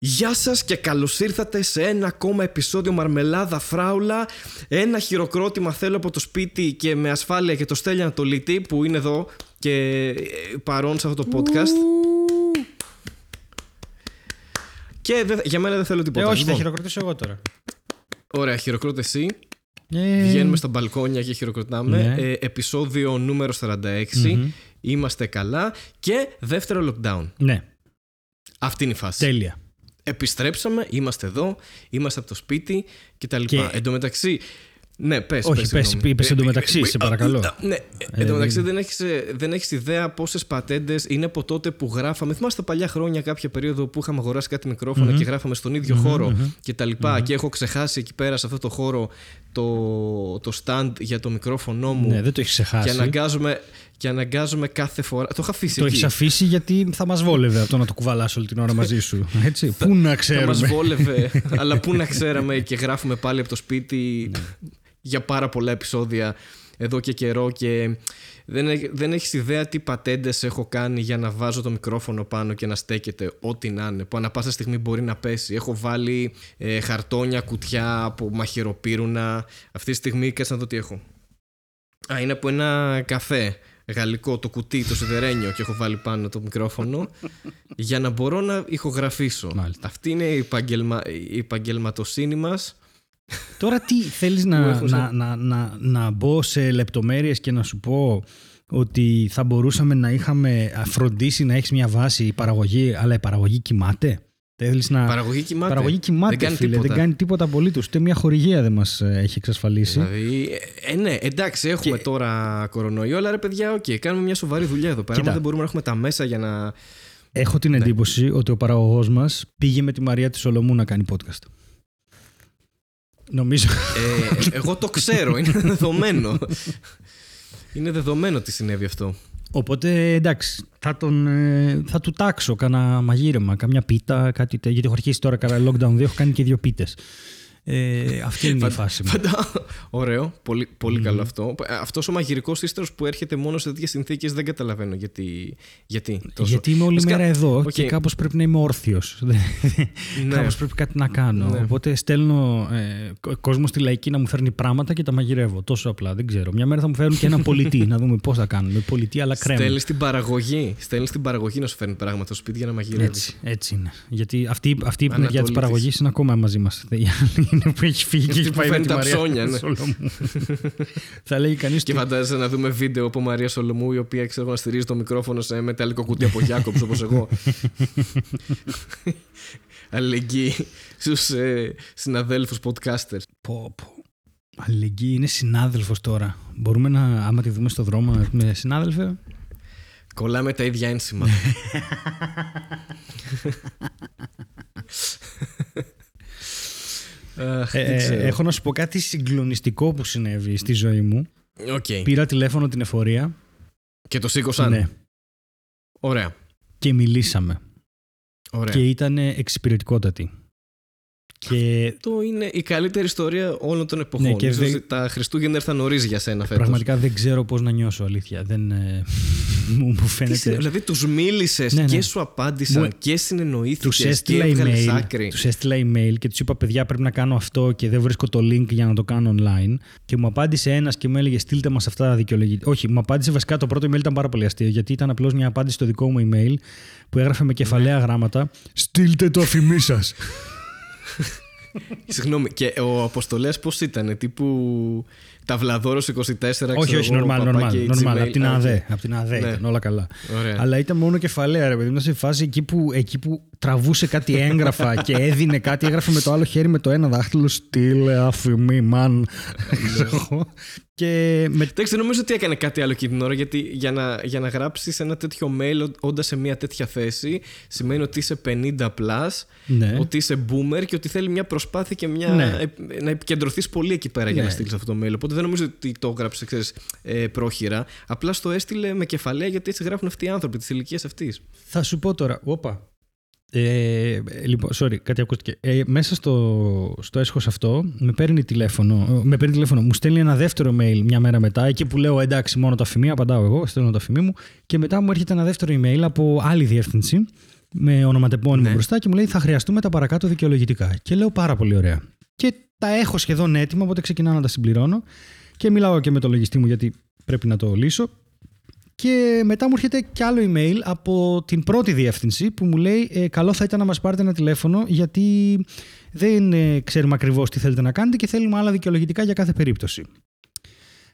Γεια σας και καλώς ήρθατε σε ένα ακόμα επεισόδιο Μαρμελάδα Φράουλα. Ένα χειροκρότημα θέλω από το σπίτι και με ασφάλεια και το Στέλιο Ανατολίτη που είναι εδώ και ε, παρόν σε αυτό το podcast. Και δε- για μένα δεν θέλω Ε, τίποτα όχι, θα Λοιπόν, χειροκροτήσω εγώ τώρα. Ωραία, χειροκρότε εσύ. Ε, Βγαίνουμε στα μπαλκόνια και χειροκροτάμε. Ναι. ε, Επισόδιο νούμερο 46 μμμ. Είμαστε καλά. Και δεύτερο lockdown. Ναι, Αυτή είναι η φάση. Τέλεια. Επιστρέψαμε, είμαστε εδώ, είμαστε από το σπίτι κτλ. Και- Εν τω μεταξύ. Ναι, πες, Όχι, πες, πες, συγγνώμη. είπες εν τω Ε, μεταξύ, ε, σε ε, παρακαλώ. ε, Ναι, εν τω μεταξύ δεν έχεις, ε, δεν έχεις ιδέα πόσες πατέντες είναι από τότε που γράφαμε. Θυμάστε τα παλιά χρόνια κάποια περίοδο που είχαμε αγοράσει κάτι μικρόφωνα και γράφαμε στον ίδιο χώρο κτλ. Και έχω ξεχάσει εκεί πέρα σε αυτό το χώρο το, το stand για το μικρόφωνο μου. Ναι, δεν το έχεις και, ξεχάσει. αναγκάζομαι, και αναγκάζομαι κάθε φορά. Το είχα αφήσει Το εκεί. έχει αφήσει γιατί θα μας βόλευε αυτό να το κουβαλάς όλη την ώρα μαζί σου. Έτσι; Πού να Θα μας ξέρουμε. βόλευε, αλλά πού να ξέραμε και γράφουμε πάλι από το σπίτι για πάρα πολλά επεισόδια εδώ και καιρό και δεν, έχ- δεν έχεις ιδέα τι πατέντες έχω κάνει για να βάζω το μικρόφωνο πάνω και να στέκεται ό,τι να είναι που ανά πάσα στιγμή μπορεί να πέσει έχω βάλει ε, χαρτόνια, κουτιά από μαχαιροπύρουνα αυτή τη στιγμή κάτσε να δω τι έχω Α, είναι από ένα καφέ γαλλικό το κουτί, το σιδερένιο και έχω βάλει πάνω το μικρόφωνο για να μπορώ να ηχογραφήσω. Μάλιστα. Αυτή είναι η, επαγγελμα... η επαγγελματοσύνη μας. Τώρα τι θέλεις Που να, έχω να, σαν- να, να, να μπω σε λεπτομέρειες και να σου πω ότι θα μπορούσαμε να είχαμε φροντίσει να έχεις μια βάση η παραγωγή, αλλά η παραγωγή κοιμάται; Θέλει να. Παραγωγή κοιμάται. Παραγωγή κοιμάται, Δεν κάνει φίλε. τίποτα. Δεν κάνει τίποτα απολύτως. Ούτε μια χορηγία δεν μας έχει εξασφαλίσει. Δηλαδή, ε, ε, ναι, εντάξει, έχουμε Και- τώρα κορονοϊό, αλλά ρε παιδιά, οκ, κάνουμε μια σοβαρή δουλειά εδώ πέρα. Κοίτα. Άμα δεν μπορούμε να έχουμε τα μέσα για να. Έχω Ναι. την εντύπωση ότι ο παραγωγός μας πήγε με τη Μαρία τη Σολωμού να κάνει podcast. Νομίζω. Ε, εγώ το ξέρω, είναι δεδομένο. είναι δεδομένο ότι συνέβη αυτό. Οπότε εντάξει, θα, τον, ε, θα του τάξω κανένα μαγείρεμα, καμιά πίτα, κάτι τέτοιο. Γιατί έχω αρχίσει τώρα κανένα lockdown 2, έχω κάνει και δύο πίτες. Ε, αυτή είναι η φάση μου. Φαντα... Ωραίο, πολύ, πολύ καλό αυτό. Αυτός ο μαγειρικός ύστερος που έρχεται μόνο σε τέτοιες συνθήκες δεν καταλαβαίνω γιατί. Γιατί, τόσο. Γιατί είμαι όλη Βασικά, μέρα εδώ οκ. και κάπως πρέπει να είμαι όρθιος. Ναι. Κάπως πρέπει κάτι να κάνω. Ναι. Οπότε στέλνω ε, κο- κόσμος στη λαϊκή να μου φέρνει πράγματα και τα μαγειρεύω. Τόσο απλά, δεν ξέρω. Μια μέρα θα μου φέρουν και ένα πολιτή, να δούμε πώς θα κάνουμε. Πολιτή αλλά κρέμα. Στέλνεις την παραγωγή. Στέλνεις την παραγωγή να σου φέρνει πράγματα στο σπίτι για να μαγειρεύεις. Έτσι, έτσι είναι. Γιατί αυτή, αυτή η μεριά της Ανατολίτης. παραγωγής είναι ακόμα μαζί μας. είναι που έχει φύγει και Αυτή έχει που πάει με φέρνει τη τα Μαρία ψώνια, ναι. Σολομού. Θα λέγει κανείς Και φαντάζεσαι να δούμε βίντεο από Μαρία Σολομού, η οποία ξέρω να στηρίζει το μικρόφωνο σε μεταλλικό κουτί από Γιάκοψ όπως εγώ. Αλληλεγγύη στους ε, συναδέλφους podcasters. Πω, πω. Αλληλεγγύη είναι συνάδελφος τώρα. Μπορούμε να, άμα τη δούμε στο δρόμο, να πούμε συνάδελφε. Κολλάμε τα ίδια ένσημα. Αχ, Ε, δεν ξέρω. Έχω να σου πω κάτι συγκλονιστικό που συνέβη στη ζωή μου. Οκ. Πήρα τηλέφωνο την εφορία. Και το σήκωσαν. Ναι. Ωραία. Και μιλήσαμε. Ωραία. Και ήταν εξυπηρετικότατη. Και Αυτό είναι η καλύτερη ιστορία όλων των εποχών. Ναι, και Ίσως δεν- τα Χριστούγεννα ήρθαν νωρίς για σένα φέτος. πραγματικά δεν ξέρω πώς να νιώσω, αλήθεια. Δεν, ε, μου, μου Τι φαίνεται... συνε- Δηλαδή τους μίλησες Ναι, ναι. και σου απάντησαν Μου- και συνεννοήθηκες Τους και έστειλα, έβγαλες email, άκρη. τους έστειλα email και τους είπα παιδιά πρέπει να κάνω αυτό και δεν βρίσκω το link για να το κάνω online και μου απάντησε ένας και μου έλεγε στείλτε μας αυτά τα δικαιολογητικά. Όχι, μου απάντησε βασικά το πρώτο email ήταν πάρα πολύ αστείο γιατί ήταν απλώς μια απάντηση στο δικό μου email που έγραφε με κεφαλαία Ναι. γράμματα στείλτε το ΑΦΜ σας. Συγγνώμη, και ο αποστολέας πώς ήταν, τύπου ταβλαδόρος 24, όχι, ξέρω όχι, εγώ, normal, παπάκι normal, normal, Gmail. από την Α, οκ. ΑΔΕ, από την ΑΑΔΕ Ναι. ήταν όλα καλά. Ωραία. Αλλά ήταν μόνο κεφαλαία, ρε παιδί μου. Ήταν σε φάση εκεί που, εκεί που τραβούσε κάτι έγγραφα και έδινε κάτι, έγραφε με το άλλο χέρι με το ένα δάχτυλο. Στείλε αφημί, μαν. Ναι. και με Εντάξει, δεν νομίζω ότι έκανε κάτι άλλο εκείνη την ώρα, γιατί για να, για να γράψεις ένα τέτοιο mail όντα σε μια τέτοια θέση, σημαίνει ότι είσαι 50 plus, Ναι. ότι είσαι boomer και ότι θέλει μια προσπάθεια και μια, Ναι. ε, να επικεντρωθείς πολύ εκεί πέρα για Ναι. να στείλεις αυτό το mail. Οπότε δεν νομίζω ότι το έγραψες, ξέρεις, ε, πρόχειρα. Απλά στο έστειλε με κεφαλαία γιατί έτσι γράφουν αυτοί οι άνθρωποι της ηλικίας αυτής. Θα σου πω τώρα. Όπα. Ε, λοιπόν, sorry, κάτι ακούστηκε. Ε, μέσα στο, στο έσχος αυτό με παίρνει τηλέφωνο, με παίρνει τηλέφωνο, μου στέλνει ένα δεύτερο mail μια μέρα μετά, εκεί που λέω εντάξει μόνο το αφημί, απαντάω εγώ, στέλνω το αφημί μου και μετά μου έρχεται ένα δεύτερο email από άλλη διεύθυνση με ονοματεπώνυμο Ναι. μπροστά και μου λέει θα χρειαστούμε τα παρακάτω δικαιολογητικά. Και λέω πάρα πολύ ωραία. Και τα έχω σχεδόν έτοιμα, οπότε ξεκινάω να τα συμπληρώνω και μιλάω και με το λογιστή μου γιατί πρέπει να το λύσω. Και μετά μου έρχεται κι άλλο email από την πρώτη διεύθυνση που μου λέει ε, καλό θα ήταν να μας πάρετε ένα τηλέφωνο γιατί δεν ε, ξέρουμε ακριβώς τι θέλετε να κάνετε και θέλουμε άλλα δικαιολογητικά για κάθε περίπτωση.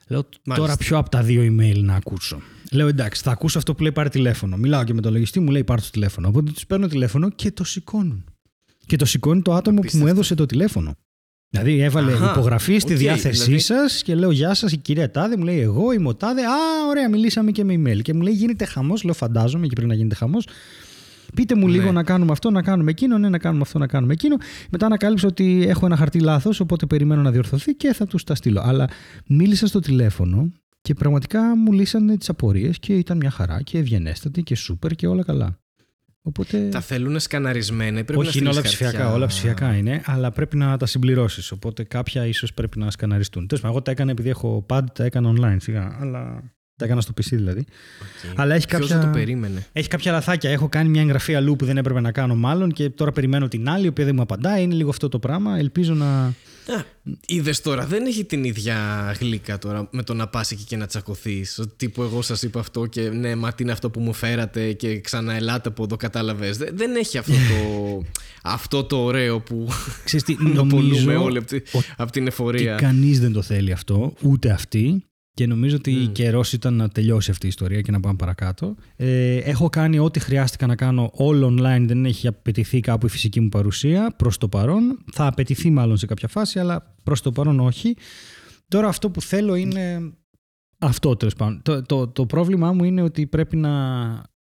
Λέω Μάλιστα. τώρα ποιο από τα δύο email να ακούσω. Λέω εντάξει, θα ακούσω αυτό που λέει πάρε τηλέφωνο. Μιλάω και με τον λογιστή μου, λέει πάρε το τηλέφωνο. Οπότε τους παίρνω τηλέφωνο και το σηκώνουν. Και το σηκώνει το άτομο που μου Απίστευτο. έδωσε το τηλέφωνο. Δηλαδή έβαλε Αχα, υπογραφή στη οκ, διάθεσή δηλαδή- σας και λέω Γεια σας, η κυρία Τάδε. Μου λέει Εγώ είμαι ο Τάδε. Α, ωραία, μιλήσαμε και με email. Και μου λέει Γίνεται χαμός. Λέω Φαντάζομαι και πρέπει να γίνεται χαμός. Πείτε μου Ναι. λίγο να κάνουμε αυτό, να κάνουμε εκείνο. Ναι, να κάνουμε αυτό, να κάνουμε εκείνο. Μετά ανακάλυψα ότι έχω ένα χαρτί λάθος, οπότε περιμένω να διορθωθεί και θα τους τα στείλω. Αλλά μίλησα στο τηλέφωνο και πραγματικά μου λύσανε τις απορίες και ήταν μια χαρά και ευγενέστατη και σούπερ και όλα καλά. Οπότε. Τα θέλουν σκαναρισμένα. Πρέπει Όχι, να είναι όλα στείλεις ψηφιακά. χαρτιά. Όλα ψηφιακά είναι, αλλά πρέπει να τα συμπληρώσεις. Οπότε κάποια ίσως πρέπει να σκαναριστούν. Τέλος πάντων, εγώ τα έκανα επειδή έχω pad, τα έκανα online σιγά. Αλλά τα έκανα στο PC δηλαδή. Οκ. Αλλά έχει Ποιος κάποια, θα το περίμενε; έχει κάποια λαθάκια. Έχω κάνει μια εγγραφή αλλού που δεν έπρεπε να κάνω μάλλον και τώρα περιμένω την άλλη, η οποία δεν μου απαντάει. Είναι λίγο αυτό το πράγμα. Ελπίζω να. Είδες τώρα, δεν έχει την ίδια γλύκα τώρα με το να πας εκεί και να τσακωθείς. Τύπου εγώ σας είπα αυτό και ναι, μα τι είναι αυτό που μου φέρατε και ξαναελάτε από εδώ, κατάλαβες. Δεν έχει αυτό το, αυτό το ωραίο που Ξέρεις τι, το πολλούμε νομίζω όλοι από, τη- ότι από την και εφορία. κανείς δεν το θέλει αυτό, ούτε αυτή. Και νομίζω ότι Μμ. καιρός ήταν να τελειώσει αυτή η ιστορία και να πάμε παρακάτω. Ε, έχω κάνει ό,τι χρειάστηκα να κάνω all online. Δεν έχει απαιτηθεί κάπου η φυσική μου παρουσία προς το παρόν. Θα απαιτηθεί μάλλον σε κάποια φάση, αλλά προς το παρόν όχι. Τώρα αυτό που θέλω είναι αυτό τέλος πάντων. Το, το, το πρόβλημά μου είναι ότι πρέπει να,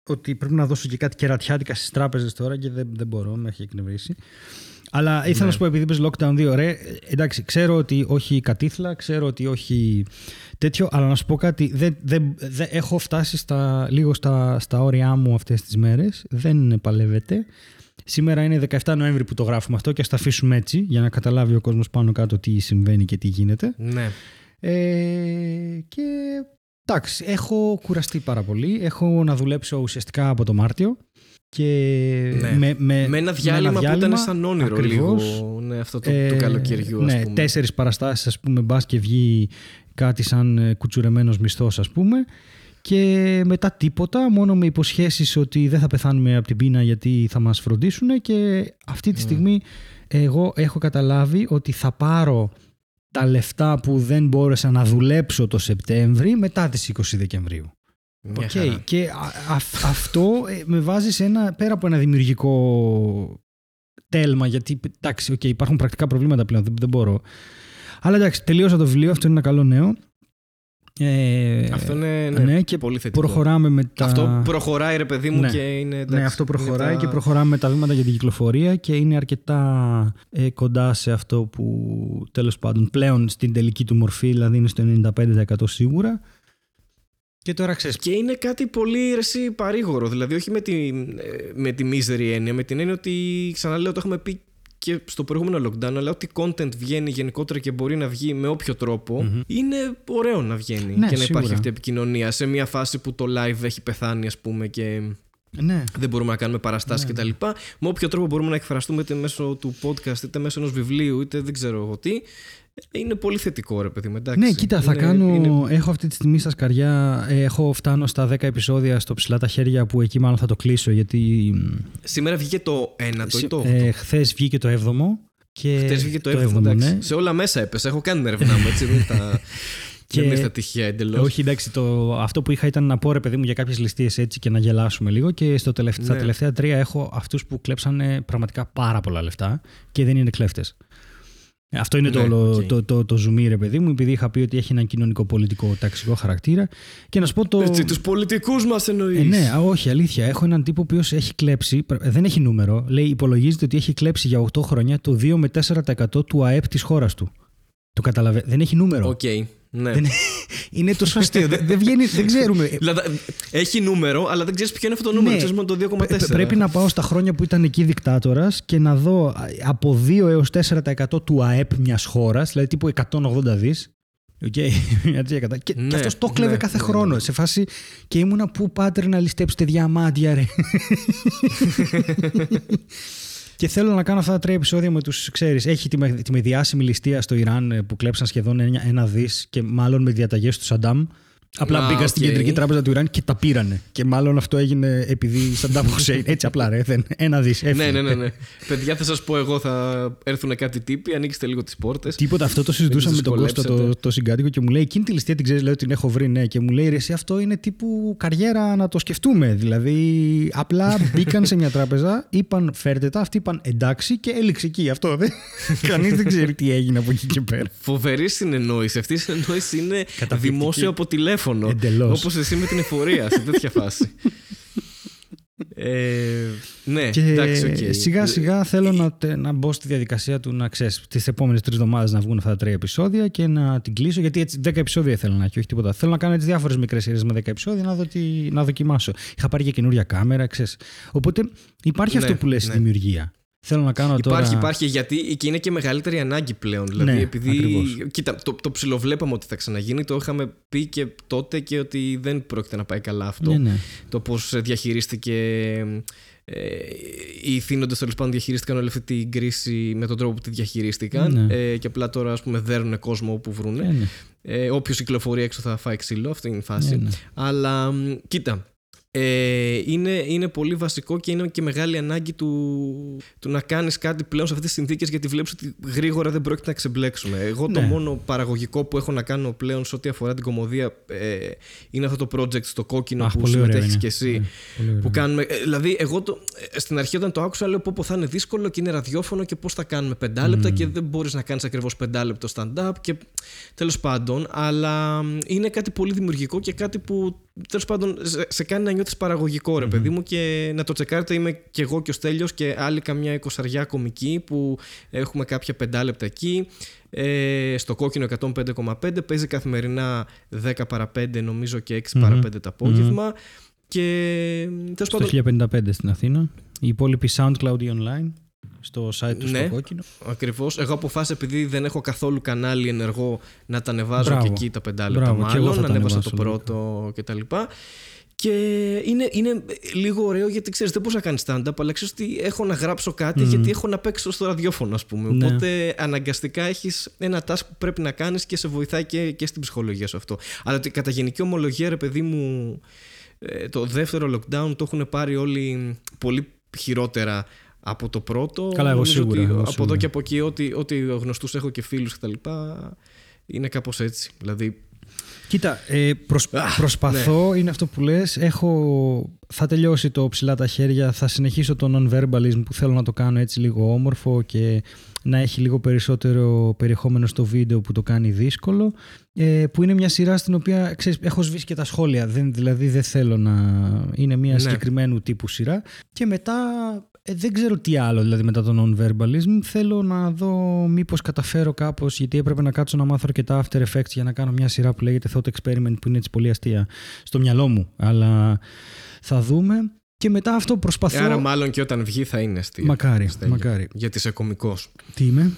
ότι πρέπει να δώσω και κάτι κερατιάτικα στις τράπεζες τώρα και δεν, δεν μπορώ, με έχει εκνευρίσει. Αλλά ήθελα Ναι. να σου πω, επειδή είπες lockdown 2, ρε, εντάξει, ξέρω ότι όχι κατήθλα, ξέρω ότι όχι τέτοιο, αλλά να σου πω κάτι, δεν, δεν, δεν, έχω φτάσει στα, λίγο στα, στα όρια μου αυτές τις μέρες, δεν παλεύεται. Σήμερα είναι 17 Νοέμβρη που το γράφουμε αυτό και ας τα αφήσουμε έτσι, για να καταλάβει ο κόσμος πάνω κάτω τι συμβαίνει και τι γίνεται. Ναι. Ε, και εντάξει, έχω κουραστεί πάρα πολύ. Έχω να δουλέψω ουσιαστικά από το Μάρτιο. Και Ναι. με, με, Με ένα διάλειμμα, που ήταν σαν όνειρο ακριβώς. λίγο. Ναι, αυτό το, Ε, του καλοκαιριού, ας ναι, πούμε. τέσσερις παραστάσεις, ας πούμε, μπας και βγει κάτι σαν ε, κουτσουρεμένος μισθός, ας πούμε. Και μετά τίποτα, μόνο με υποσχέσεις ότι δεν θα πεθάνουμε από την πείνα γιατί θα μας φροντίσουν και αυτή τη στιγμή εγώ έχω καταλάβει ότι θα πάρω τα λεφτά που δεν μπόρεσα να δουλέψω το Σεπτέμβρη μετά τις 20 Δεκεμβρίου. Μια Οκ, χαρά. Και α- α- αυτό ε, με βάζει σε ένα, πέρα από ένα δημιουργικό τέλμα, γιατί εντάξει, οκ, υπάρχουν πρακτικά προβλήματα πλέον, δεν, δεν μπορώ. Αλλά εντάξει, τελείωσα το βιβλίο, αυτό είναι ένα καλό νέο. Ε, Αυτό είναι ναι, ναι, και πολύ θετικό. προχωράμε με τα... Αυτό προχωράει ρε παιδί μου Ναι. και είναι εντάξει, ναι, αυτό προχωράει είναι τα- και προχωράμε με τα βήματα για την κυκλοφορία και είναι αρκετά ε, κοντά σε αυτό που τέλος πάντων πλέον στην τελική του μορφή, δηλαδή είναι στο 95% σίγουρα. Και τώρα ξέρεις, Και είναι κάτι πολύ ρεσί παρήγορο. Δηλαδή, όχι με τη, ε, με τη μίζερη έννοια, με την έννοια ότι ξαναλέω το έχουμε πει και στο προηγούμενο lockdown, αλλά ό,τι content βγαίνει γενικότερα και μπορεί να βγει με όποιο τρόπο, είναι ωραίο να βγαίνει Ναι, και να σίγουρα. υπάρχει αυτή η επικοινωνία σε μια φάση που το live έχει πεθάνει, ας πούμε, και ναι, δεν μπορούμε να κάνουμε παραστάσεις κτλ. Με όποιο τρόπο μπορούμε να εκφραστούμε είτε μέσω του podcast, είτε μέσω ενός βιβλίου, είτε δεν ξέρω εγώ τι. Είναι πολύ θετικό, ρε παιδί μου. εντάξει. Ναι, κοίτα, θα Είναι- κάνω. είναι- Έχω αυτή τη στιγμή στα σκαριά. ε, Έχω φτάνω στα 10 επεισόδια στο ψηλά τα χέρια που εκεί μάλλον θα το κλείσω γιατί. Σήμερα βγήκε το ένατο ή το Ε, Χθες βγήκε το 7ο. Και Χθες βγήκε το 7ο. έβδομο, εντάξει. ναι. Σε όλα μέσα έπεσε. Έχω κάνει την έρευνά μου, έτσι. Δεν τα. Και- Δεν είναι τα τυχαία εντελώς. Όχι, εντάξει, το, αυτό που είχα ήταν να πω ρε παιδί μου για κάποιες ληστείες έτσι και να γελάσουμε λίγο. Και στο τελευ- στα Ναι. τελευταία τρία έχω αυτούς που κλέψανε πραγματικά πάρα πολλά λεφτά και δεν είναι κλέφτες. Αυτό είναι το, Ναι, όλο- οκ. το, το, το, ζουμί, ρε παιδί μου, επειδή είχα πει ότι έχει έναν κοινωνικό-πολιτικό ταξικό χαρακτήρα. Και να σου πω το. Έτσι, τους πολιτικούς μας εννοείς. Ε, ναι, α, όχι, αλήθεια. Έχω έναν τύπο ο οποίος έχει κλέψει. ε, Δεν έχει νούμερο. Λέει, υπολογίζεται ότι έχει κλέψει για 8 χρόνια το 2 με 4% του ΑΕΠ της χώρας του. Το καταλαβαίνετε. Δεν έχει νούμερο. Οκ. Ναι. Δεν- Είναι τόσο αστείο. δεν, δεν βγαίνει, δεν ξέρουμε. Ε, Δηλαδή, έχει νούμερο, αλλά δεν ξέρεις ποιο είναι αυτό το νούμερο. Ναι. Ξέρεις μόνο το 2,4. πε- Πρέπει να πάω στα χρόνια που ήταν εκεί δικτάτορας και να δω α, από 2 έως 4% του ΑΕΠ μιας χώρας, δηλαδή τύπου 180 δις. Okay. και, Ναι, και αυτός το κλέβε ναι, κάθε ναι, χρόνο. ναι. Σε φάση και ήμουνα που πάτε να ληστέψετε διαμάντια, ρε. και θέλω να κάνω αυτά τα τρία επεισόδια με τους, ξέρεις. Έχει τη, με- τη διάσημη ληστεία στο Ιράν ε, που κλέψαν σχεδόν ένα, ένα δις και μάλλον με διαταγές του Σαντάμ. Απλά Α, μπήκαν στην οκ. κεντρική τράπεζα του Ιράν και τα πήρανε. Και μάλλον αυτό έγινε επειδή Σαντάμ Χουσέιν. Έτσι απλά, ρε. Δεν, ένα δις. Ναι, ναι, ναι, ναι. Παιδιά, θα σας πω εγώ, θα έρθουν κάτι τύποι, ανοίξτε λίγο τις πόρτες. Τίποτα, αυτό το συζητούσαμε με τον Κώστα το, δυσκολέψετε. το συγκάτοικο και μου λέει: Εκείνη τη ληστεία την ξέρεις, λέω την έχω βρει, ναι. Και μου λέει: Ρε, εσύ αυτό είναι τύπου καριέρα να το σκεφτούμε. Δηλαδή, απλά μπήκαν σε μια τράπεζα, είπαν φέρτε τα, αυτοί είπαν εντάξει και έληξε εκεί. Αυτό δεν. Κανείς δεν ξέρει τι έγινε από εκεί και πέρα. Φοβερή συνεννόηση. Αυτή η συνεννόηση είναι Καταπληκτική. δημόσιο από τηλέφωνο. Εντελώς. Όπως εσύ με την εφορία, σε τέτοια φάση. ε, ναι, Και εντάξει, οκ. σιγά σιγά θέλω να, τε- να μπω στη διαδικασία του να ξέρεις τις επόμενες τρεις εβδομάδες να βγουν αυτά τα τρία επεισόδια και να την κλείσω. Γιατί έτσι 10 επεισόδια θέλω να έχει, όχι τίποτα. Θέλω να κάνω έτσι διάφορες μικρές σειρές με 10 επεισόδια να, δω τι, να δοκιμάσω. Είχα πάρει και καινούρια κάμερα, ξέρεις. Οπότε υπάρχει Ναι, αυτό που λες ναι. στη δημιουργία. Θέλω να κάνω Υπάρχει, τώρα. υπάρχει, γιατί και είναι και μεγαλύτερη ανάγκη πλέον. Δηλαδή, Ναι, επειδή. ακριβώς. Κοίτα, το, το ψιλοβλέπαμε ότι θα ξαναγίνει. Το είχαμε πει και τότε και ότι δεν πρόκειται να πάει καλά αυτό. Ναι, ναι. Το πώς διαχειρίστηκε. Ε, οι θύνοντε τέλος πάντων διαχειρίστηκαν όλη αυτή την κρίση με τον τρόπο που τη διαχειρίστηκαν. Ναι. Ε, και απλά τώρα, ας πούμε, δέρνουν κόσμο όπου βρούνε. Ναι, ναι. Ε, Όποιος κυκλοφορεί έξω θα φάει ξύλο, αυτή είναι η φάση. Ναι, ναι. Αλλά μ, κοίτα, ε, είναι, είναι πολύ βασικό και είναι και μεγάλη ανάγκη του, του να κάνεις κάτι πλέον σε αυτές τις συνθήκες γιατί βλέπεις ότι γρήγορα δεν πρόκειται να ξεμπλέξουμε. Εγώ το Ναι. μόνο παραγωγικό που έχω να κάνω πλέον σε ό,τι αφορά την κομμωδία ε, είναι αυτό το project στο κόκκινο Αχ, που πολύ ωραίο συμμετέχεις είναι. και εσύ. Ναι, πολύ ωραίο. Που κάνουμε, ε, δηλαδή, εγώ το, ε, στην αρχή όταν το άκουσα, λέω πω, πω θα είναι δύσκολο και είναι ραδιόφωνο και πώς θα κάνουμε πεντάλεπτα και δεν μπορείς να κάνεις ακριβώς πεντάλεπτο stand-up και τέλος πάντων. Αλλά μ, είναι κάτι πολύ δημιουργικό και κάτι που τέλος πάντων σε, σε κάνει να νιώθεις παραγωγικό, ρε παιδί μου, και να το τσεκάρετε. Είμαι και εγώ και ο Στέλιος και άλλοι καμιά εικοσαριά κομική που έχουμε κάποια πεντάλεπτα εκεί. Ε, στο κόκκινο 105,5 παίζει καθημερινά 10 παρα 5 νομίζω και 6 παρα 5 το απόγευμα. Και τέλος Στο πάντων, 1055 στην Αθήνα. Η υπόλοιπη SoundCloud ή online. Στο site του Ναι. στο κόκκινο. Ακριβώς. Εγώ αποφάσισα επειδή δεν έχω καθόλου κανάλι ενεργό να τα ανεβάζω Μπράβο. και εκεί τα πέντα λεπτά Μπράβο, και εγώ μάλλον. θα τα Ανέβασα ανεβάσω, το πρώτο κτλ. Και είναι, είναι λίγο ωραίο γιατί ξέρεις, δεν μπορεί να κάνει stand-up, αλλά ξέρεις ότι έχω να γράψω κάτι γιατί έχω να παίξω στο ραδιόφωνο, ας πούμε. Ναι. Οπότε αναγκαστικά έχεις ένα task που πρέπει να κάνεις και σε βοηθάει και, και στην ψυχολογία σου αυτό. Αλλά ότι κατά γενική ομολογία, ρε παιδί μου, ε, το δεύτερο lockdown το έχουν πάρει όλοι πολύ χειρότερα από το πρώτο. Καλά, εγώ Νομίζω σίγουρα, ότι εγώ από σίγουρα. εδώ και από εκεί, ό,τι, ό,τι γνωστούς έχω και φίλους κτλ. Είναι κάπως έτσι. Δηλαδή, Κοίτα, ε, προσ- προσπαθώ, ναι. είναι αυτό που λες, έχω, θα τελειώσει το ψηλά τα χέρια, θα συνεχίσω το non-verbalism που θέλω να το κάνω έτσι λίγο όμορφο και να έχει λίγο περισσότερο περιεχόμενο στο βίντεο που το κάνει δύσκολο, ε, που είναι μια σειρά στην οποία, ξέρεις, έχω σβήσει και τα σχόλια, δεν, δηλαδή δεν θέλω να είναι μια Ναι. συγκεκριμένου τύπου σειρά και μετά ε, δεν ξέρω τι άλλο δηλαδή μετά το non-verbalism. Θέλω να δω μήπως καταφέρω κάπως γιατί έπρεπε να κάτσω να μάθω αρκετά After Effects για να κάνω μια σειρά που λέγεται Thought Experiment που είναι έτσι πολύ αστεία στο μυαλό μου. Αλλά θα δούμε. Και μετά αυτό προσπαθώ... άρα μάλλον και όταν βγει θα είναι αστείο. Μακάρι, Στέλιο. μακάρι. Γιατί είσαι κωμικός. Τι είμαι;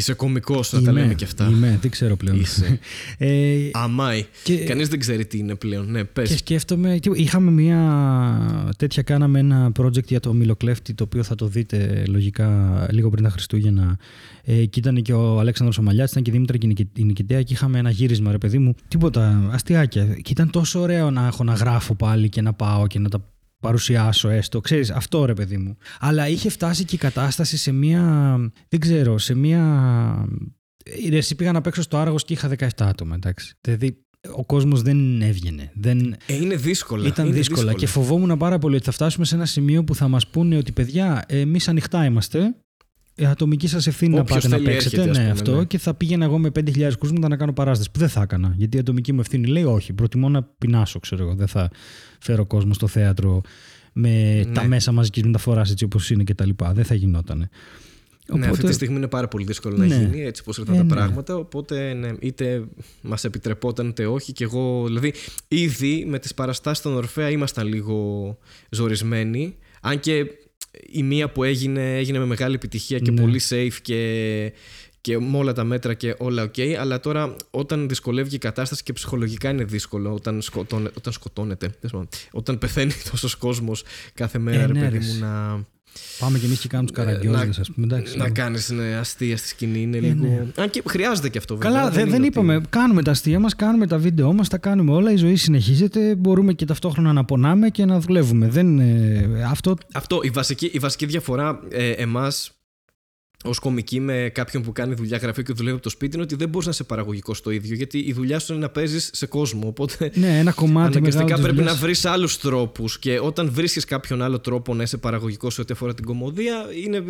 Είσαι κωμικός, να τα λέμε και αυτά. Είμαι, δεν ξέρω πλέον. Είσαι. ε, Αμάι. Και- Κανείς δεν ξέρει τι είναι πλέον. Ναι, πες. Και σκέφτομαι, τι- είχαμε μια τέτοια, κάναμε ένα project για το Μιλοκλέφτη, το οποίο θα το δείτε λογικά λίγο πριν τα Χριστούγεννα. Ε, και ήταν και ο Αλέξανδρος Ομαλιάς, ήταν και η Δήμητρα και η Νικη- η Νικητέα και είχαμε ένα γύρισμα, ρε παιδί μου. Τίποτα, αστιάκια. Και ήταν τόσο ωραίο να έχω να γράφω πάλι και να πάω και να τα παρουσιάσω έστω. Ξέρεις, αυτό ρε παιδί μου. Αλλά είχε φτάσει και η κατάσταση σε μια, δεν ξέρω, σε μια... Ε, Εσύ πήγα να παίξω στο Άργος και είχα 17 άτομα, εντάξει. Δηλαδή, ο κόσμος δεν έβγαινε. Δεν... Ε, είναι δύσκολα. Ήταν είναι δύσκολα. και φοβόμουν πάρα πολύ ότι θα φτάσουμε σε ένα σημείο που θα μας πούνε ότι παιδιά, εμείς ανοιχτά είμαστε. Ε, ατομική σας ευθύνη να Όποιος πάτε να θέλει παίξετε. έρχεται, ας ναι, πούμε, αυτό. ναι. Και θα πήγαινα εγώ με 5.000 κρούσματα να κάνω παράσταση. Που δεν θα έκανα. Γιατί η ατομική μου ευθύνη λέει όχι. Προτιμώ να πεινάσω, ξέρω εγώ. Δεν θα φέρω κόσμο στο θέατρο με Ναι. τα μέσα μαζικής μεταφοράς έτσι όπως είναι κτλ. Δεν θα γινότανε. Ναι, αυτή τη στιγμή είναι πάρα πολύ δύσκολο να Ναι. γίνει έτσι πώ ήρθαν Ε, τα ναι. πράγματα. Οπότε ναι, είτε μας επιτρεπόταν είτε όχι. Και εγώ, δηλαδή, ήδη με τις παραστάσεις των Ορφαία ήμασταν λίγο ζορισμένοι. Αν και η μία που έγινε, έγινε με μεγάλη επιτυχία και Ναι. πολύ safe και, και με όλα τα μέτρα και όλα ok, αλλά τώρα όταν δυσκολεύει η κατάσταση και ψυχολογικά είναι δύσκολο όταν, σκοτώνε, όταν σκοτώνεται, όταν πεθαίνει τόσος κόσμος κάθε μέρα, Ε, ρε ναι, παιδί ρε. μου, να, Πάμε κι εμείς και κάνουμε τους καραγκιόζε, να- ας πούμε. Εντάξει, να ναι. κάνεις αστεία στη σκηνή. Είναι λίγο. ναι. Αν και χρειάζεται και αυτό βέβαια. Καλά, δεν, είναι δεν ότι- είπαμε. Κάνουμε τα αστεία μας, κάνουμε τα βίντεο μας, τα κάνουμε όλα. Η ζωή συνεχίζεται. Μπορούμε και ταυτόχρονα να πονάμε και να δουλεύουμε. Δεν, ε, αυτό Αυτό, η βασική, η βασική διαφορά ε, εμάς ως κομική με κάποιον που κάνει δουλειά γραφείου και δουλεύει από το σπίτι είναι ότι δεν μπορείς να είσαι παραγωγικός στο ίδιο. Γιατί η δουλειά σου είναι να παίζεις σε κόσμο. Οπότε Ναι, ένα κομμάτι αναγκαστικά μεγάλο της πρέπει να δουλειάς. βρεις άλλους τρόπους. Και όταν βρίσκεις κάποιον άλλο τρόπο να είσαι παραγωγικός σε ό,τι αφορά την κομμωδία, είναι,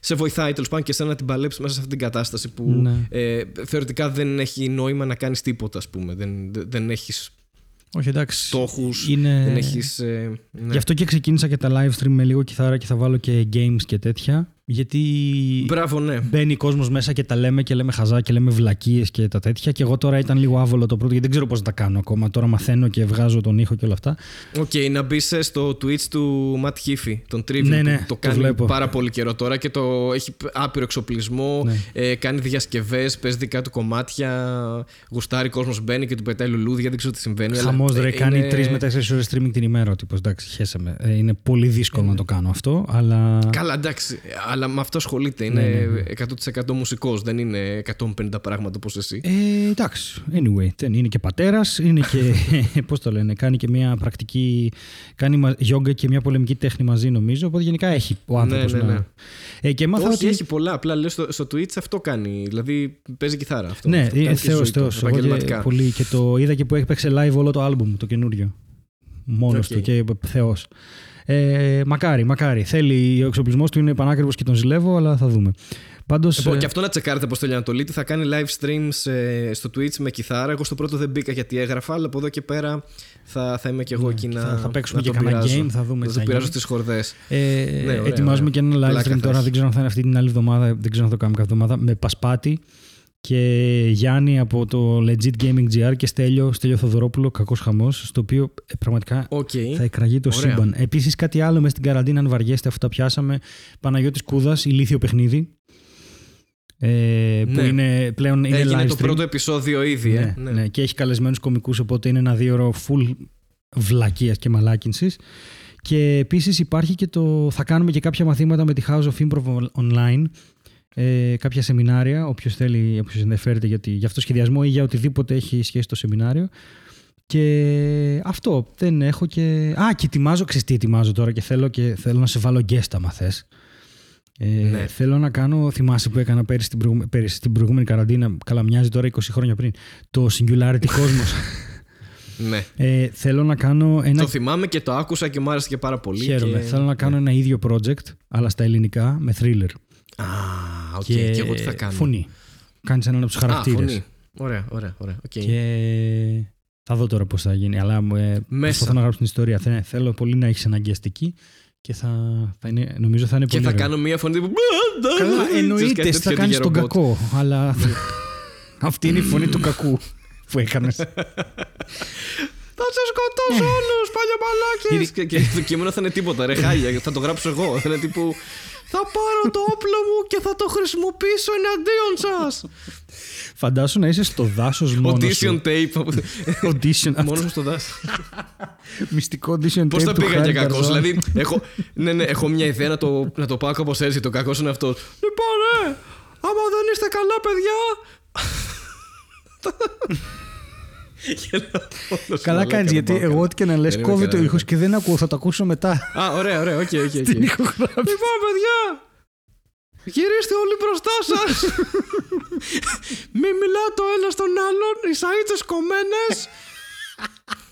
σε βοηθάει τέλος πάντων και εσένα να την παλέψεις μέσα σε αυτή την κατάσταση που Ναι. ε, θεωρητικά δεν έχει νόημα να κάνεις τίποτα, ας πούμε. Δεν, δεν- δεν έχεις Όχι, εντάξει. στόχους. Είναι... Δεν έχεις. Ε, ναι. Γι' αυτό και ξεκίνησα και τα live stream με λίγο κιθάρα και θα βάλω και games και τέτοια. Γιατί Μπράβο, ναι. μπαίνει ο κόσμος μέσα και τα λέμε και λέμε χαζά και λέμε βλακίες και τα τέτοια. Και εγώ τώρα ήταν λίγο άβολο το πρώτο γιατί δεν ξέρω πώς τα κάνω ακόμα. Τώρα μαθαίνω και βγάζω τον ήχο και όλα αυτά. Οκ, να μπεις στο Twitch του Matt Heafy, των Trivium. Ναι, ναι, που το το κάνει βλέπω. πάρα πολύ καιρό τώρα και το έχει άπειρο εξοπλισμό. Ναι. Ε, κάνει διασκευές, παίζει δικά του κομμάτια. Γουστάρει κόσμος μπαίνει και του πετάει λουλούδια. Δεν ξέρω τι συμβαίνει. αλλά, Χαμός ρε, ε, κάνει είναι- 3 με 4 ώρες streaming την ημέρα ο τύπος. Εντάξει, χέσαμε. Ε, είναι πολύ δύσκολο να το κάνω αυτό, αλλά. Καλά, εντάξει, αλλά με αυτό ασχολείται. Είναι Ναι, ναι, ναι. 100% μουσικός, δεν είναι 150 πράγματα όπως εσύ. Ε, εντάξει, anyway, δεν είναι και πατέρας, είναι και. Πώς το λένε, κάνει και μια πρακτική. Κάνει μα- γιόγκα και μια πολεμική τέχνη μαζί, νομίζω. Οπότε γενικά έχει ο άνθρωπος. ναι, ναι. να... Ε, και έμαθα Όχι, ότι. έχει πολλά. Απλά λέω στο, στο Twitch αυτό κάνει. Δηλαδή παίζει κιθάρα. Αυτό, Ναι, αυτό είναι κάνει και θεός, ζωή του, θεός. Εγώ και, επαγγελματικά. πολύ, και το είδα και που έπαιξε live όλο το album το καινούριο. Μόνος Οκ. του και θεός. Ε, μακάρι, μακάρι. Θέλει, ο εξοπλισμός του είναι πανάκριβος και τον ζηλεύω, αλλά θα δούμε. Πάντως. Λοιπόν, και αυτό να τσεκάρετε πώ θέλει Ανατολίτη. Θα κάνει live streams ε, στο Twitch με κιθάρα. Εγώ στο πρώτο δεν μπήκα γιατί έγραφα, αλλά από εδώ και πέρα θα, θα είμαι και εγώ Ναι, εκεί να. θα- θα παίξουμε να και τον κανένα πειράζω. game, θα δούμε τι Θα θα το πειράζω γίνει. στις χορδές. Ε, Ναι, ωραία, ετοιμάζουμε ωραία. και ένα live Πλάκα stream θα τώρα, έχεις. δεν ξέρω αν θα είναι αυτή την άλλη εβδομάδα, δεν ξέρω αν θα το κάνουμε κάθε εβδομάδα, με Πασπάτη και Γιάννη από το Legit Gaming GR και Στέλιο, Στέλιο Θοδωρόπουλο, κακός χαμός, στο οποίο ε, πραγματικά Οκ. θα εκραγεί το Ωραία. σύμπαν. Επίσης, κάτι άλλο μέσα στην καραντίνα, αν βαριέστε, αφού τα πιάσαμε. Παναγιώτης Κούδας, ηλίθιο παιχνίδι. Ε, που Ναι. είναι πλέον είναι Έγινε live το stream. πρώτο επεισόδιο ήδη. Ναι, ε. ναι. και έχει καλεσμένους κομικούς, οπότε είναι ένα δύο ώρο full βλακεία και μαλάκυνσης. Και επίσης υπάρχει και το. Θα κάνουμε και κάποια μαθήματα με τη House of Improv online. Ε, κάποια σεμινάρια, όποιος θέλει, όποιος ενδιαφέρεται για, τη- για αυτό το σχεδιασμό ή για οτιδήποτε έχει σχέση το σεμινάριο. Και αυτό δεν έχω και. Α, και ετοιμάζω, ξέρεις τι ετοιμάζω τώρα και θέλω, και θέλω να σε βάλω guest άμα θες. Ε, Ναι. Θέλω να κάνω, θυμάσαι που έκανα πέρυσι την, προηγούμε- πέρυσι την προηγούμενη καραντίνα, καλά μοιάζει τώρα 20 χρόνια πριν, το Singularity Cosmos. ναι. ε, θέλω να κάνω ένα Το θυμάμαι και το άκουσα και μου άρεσε και πάρα πολύ. Χαίρομαι. Και... Θέλω να κάνω ένα ίδιο project, αλλά στα ελληνικά, με thriller. Α, οκ. Και... εγώ τι θα κάνω. Φωνή. Κάνεις έναν από τους Α, χαρακτήρες. φωνή. Ωραία, ωραία, ωραία. οκ. Και θα δω τώρα πώς θα γίνει. Αλλά ε, Μέσα. προσπαθώ να γράψω την ιστορία. Θε- Θέλω πολύ να έχεις ένα guest εκεί και θα, θα είναι, νομίζω θα είναι Και πολύ. θα ωραίο. κάνω μία φωνή που. Καλά, Ξέρεις, εννοείται, κάτι θα τέτοιο κάνεις για τον ρομπότ. κακό. Αλλά αυτή είναι η φωνή του κακού που έκανες. Θα σα σκοτώσω όλους, παλιωμαλάκε! και, και το κείμενο θα είναι τίποτα, ρε χάλια. θα το γράψω εγώ. Θα είναι τύπου. Θα πάρω το όπλο μου και θα το χρησιμοποιήσω εναντίον σας. Φαντάσου να είσαι στο δάσος μόνος. Audition tape. Audition. Μόνος στο δάσος. Μυστικό audition Πώς tape θα του πήγα και Χάρη κακός. Καρδόν. Δηλαδή, έχω, ναι, ναι, έχω μια ιδέα να το, να το πάω κάπως έτσι. Το κακός είναι αυτός. Λοιπόν, ε, άμα δεν είστε καλά, παιδιά. Γελάω όλος Καλά μαλάκα, κάνεις γιατί μπάκα. εγώ ό,τι και να λες Δεν είμαι κόβει καλά, το δεν ήχος και δεν ακούω. Θα το ακούσω μετά. Α, ωραία, ωραία, οκ, οκ. οκ. Την ηχογράφηση. Λοιπόν, παιδιά, γυρίστε όλοι μπροστά σας. Μην μιλάτε το ένας στον άλλον, οι σαΐτσε κομμένες.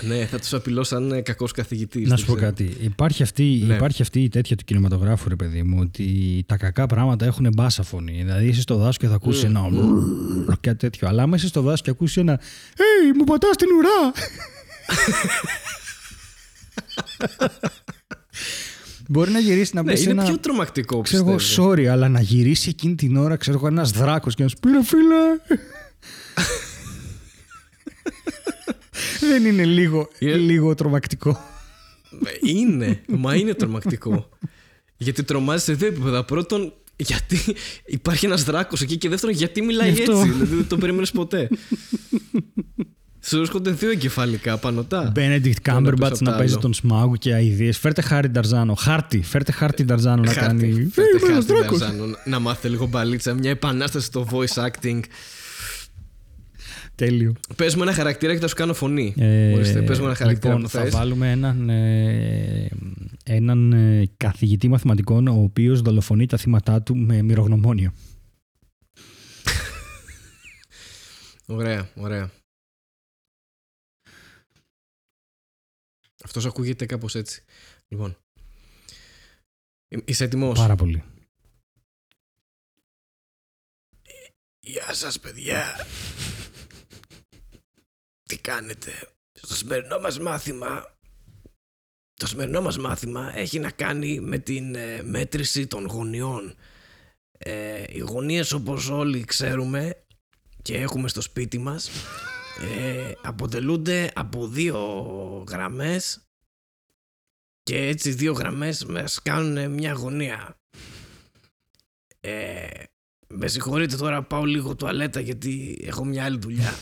ναι, θα τους απειλώ σαν ε, κακός καθηγητής. Να σου πω κάτι. Υπάρχει αυτή, Ναι. υπάρχει αυτή η τέτοια του κινηματογράφου, ρε παιδί μου, ότι τα κακά πράγματα έχουν μπάσα φωνή. Δηλαδή είσαι στο δάσος και θα ακούσεις ένα. κάτι τέτοιο. Αλλά άμα είσαι στο δάσος και ακούσεις ένα. Hey, μου πατάς την ουρά! Μπορεί να γυρίσεις να Ναι, πει είναι ένα. πιο τρομακτικό, Ξέρω εγώ, πιστεύω. sorry, αλλά να γυρίσεις εκείνη την ώρα, ξέρω εγώ, ένας δράκος και να σου πει ρε φίλε. Δεν είναι λίγο, Είναι- λίγο τρομακτικό. Ε, Είναι, μα είναι τρομακτικό. Γιατί τρομάζει σε δύο επίπεδα. Πρώτον, γιατί υπάρχει ένας δράκος εκεί και δεύτερον, γιατί μιλάει Γι' αυτό. έτσι. Δηλαδή δεν το περίμενε ποτέ. Σου έρχονται δύο εγκεφαλικά πανωτά. Benedict Το ένα πίσω Cumberbatch απ' να το παίζει άλλο. τον Σμάγκου και αειδίε. Φέρτε χάρη Νταρζάνο. Χάρτη. Φέρτε χάρτη Νταρζάνο να Χάρτη. κάνει. Φέρτε «Ε, είμαι ένας χάρτη δράκος». Ταρζάνο, Να μάθετε λίγο μπαλίτσα. Μια επανάσταση στο voice acting. Τέλειο. Πες μου ένα χαρακτήρα και θα σου κάνω φωνή. Ε, Ορίστε, πες μου ένα χαρακτήρα λοιπόν, που θα θες. βάλουμε έναν, ε, έναν ε, καθηγητή μαθηματικών ο οποίος δολοφονεί τα θύματα του με μυρογνωμόνιο. Ωραία, ωραία. Αυτός ακούγεται κάπως έτσι. Λοιπόν. Ε, Είσαι έτοιμος; Πάρα πολύ. Γεια σας παιδιά. Τι κάνετε; Στο σημερινό μας μάθημα το σημερινό μας μάθημα έχει να κάνει με την ε, μέτρηση των γωνιών. Ε, οι γωνίες όπως όλοι ξέρουμε και έχουμε στο σπίτι μας ε, αποτελούνται από δύο γραμμές και έτσι δύο γραμμές μας κάνουν μια γωνία. Ε, με συγχωρείτε τώρα πάω λίγο τουαλέτα γιατί έχω μια άλλη δουλειά.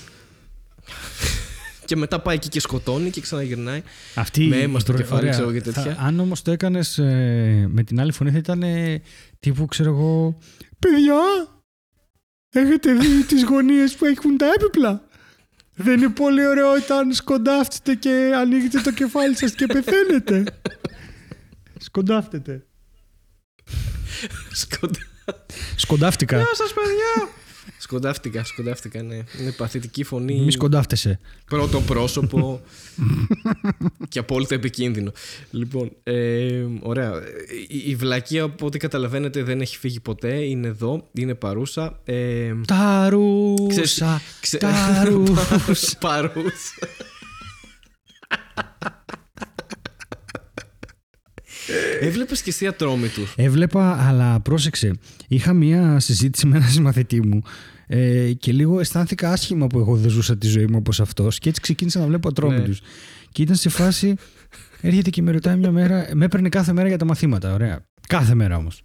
και μετά πάει εκεί και σκοτώνει και ξαναγυρνάει. Αυτή Με αίμα στο η προ- κεφάλι, ωραία. ξέρω και τέτοια. Θα- αν όμως το έκανες ε, με την άλλη φωνή θα ήταν ε, τύπου ξέρω εγώ Παιδιά, έχετε δει τις γωνίες που έχουν τα έπιπλα; Δεν είναι πολύ ωραίο όταν σκοντάφτετε και ανοίγετε το κεφάλι σας και πεθαίνετε. Σκοντάφτετε. Σκοτ... Σκοντάφτηκα. Γεια σας παιδιά! Σκοντάφτηκα, σκοντάφτηκα, ναι. Είναι παθητική φωνή. Μη σκοντάφτεσαι. Πρώτο πρόσωπο και απόλυτα επικίνδυνο. Λοιπόν, ε, ωραία. Η, η βλακεία, από ό,τι καταλαβαίνετε, δεν έχει φύγει ποτέ. Είναι εδώ, είναι παρούσα. Ε, Ταρούσα. ξε- Ταρούσα. παρούσα. Έβλεπες και εσύ ατρόμητους. Έβλεπα, αλλά πρόσεξε. Είχα μία συζήτηση με έναν συμμαθητή μου ε, και λίγο αισθάνθηκα άσχημα που εγώ δεν ζούσα τη ζωή μου όπως αυτός και έτσι ξεκίνησα να βλέπω ατρόμητους. Και ήταν σε φάση, έρχεται και με ρωτάει μια μέρα, με έπαιρνε κάθε μέρα για τα μαθήματα, ωραία. Κάθε μέρα όμως.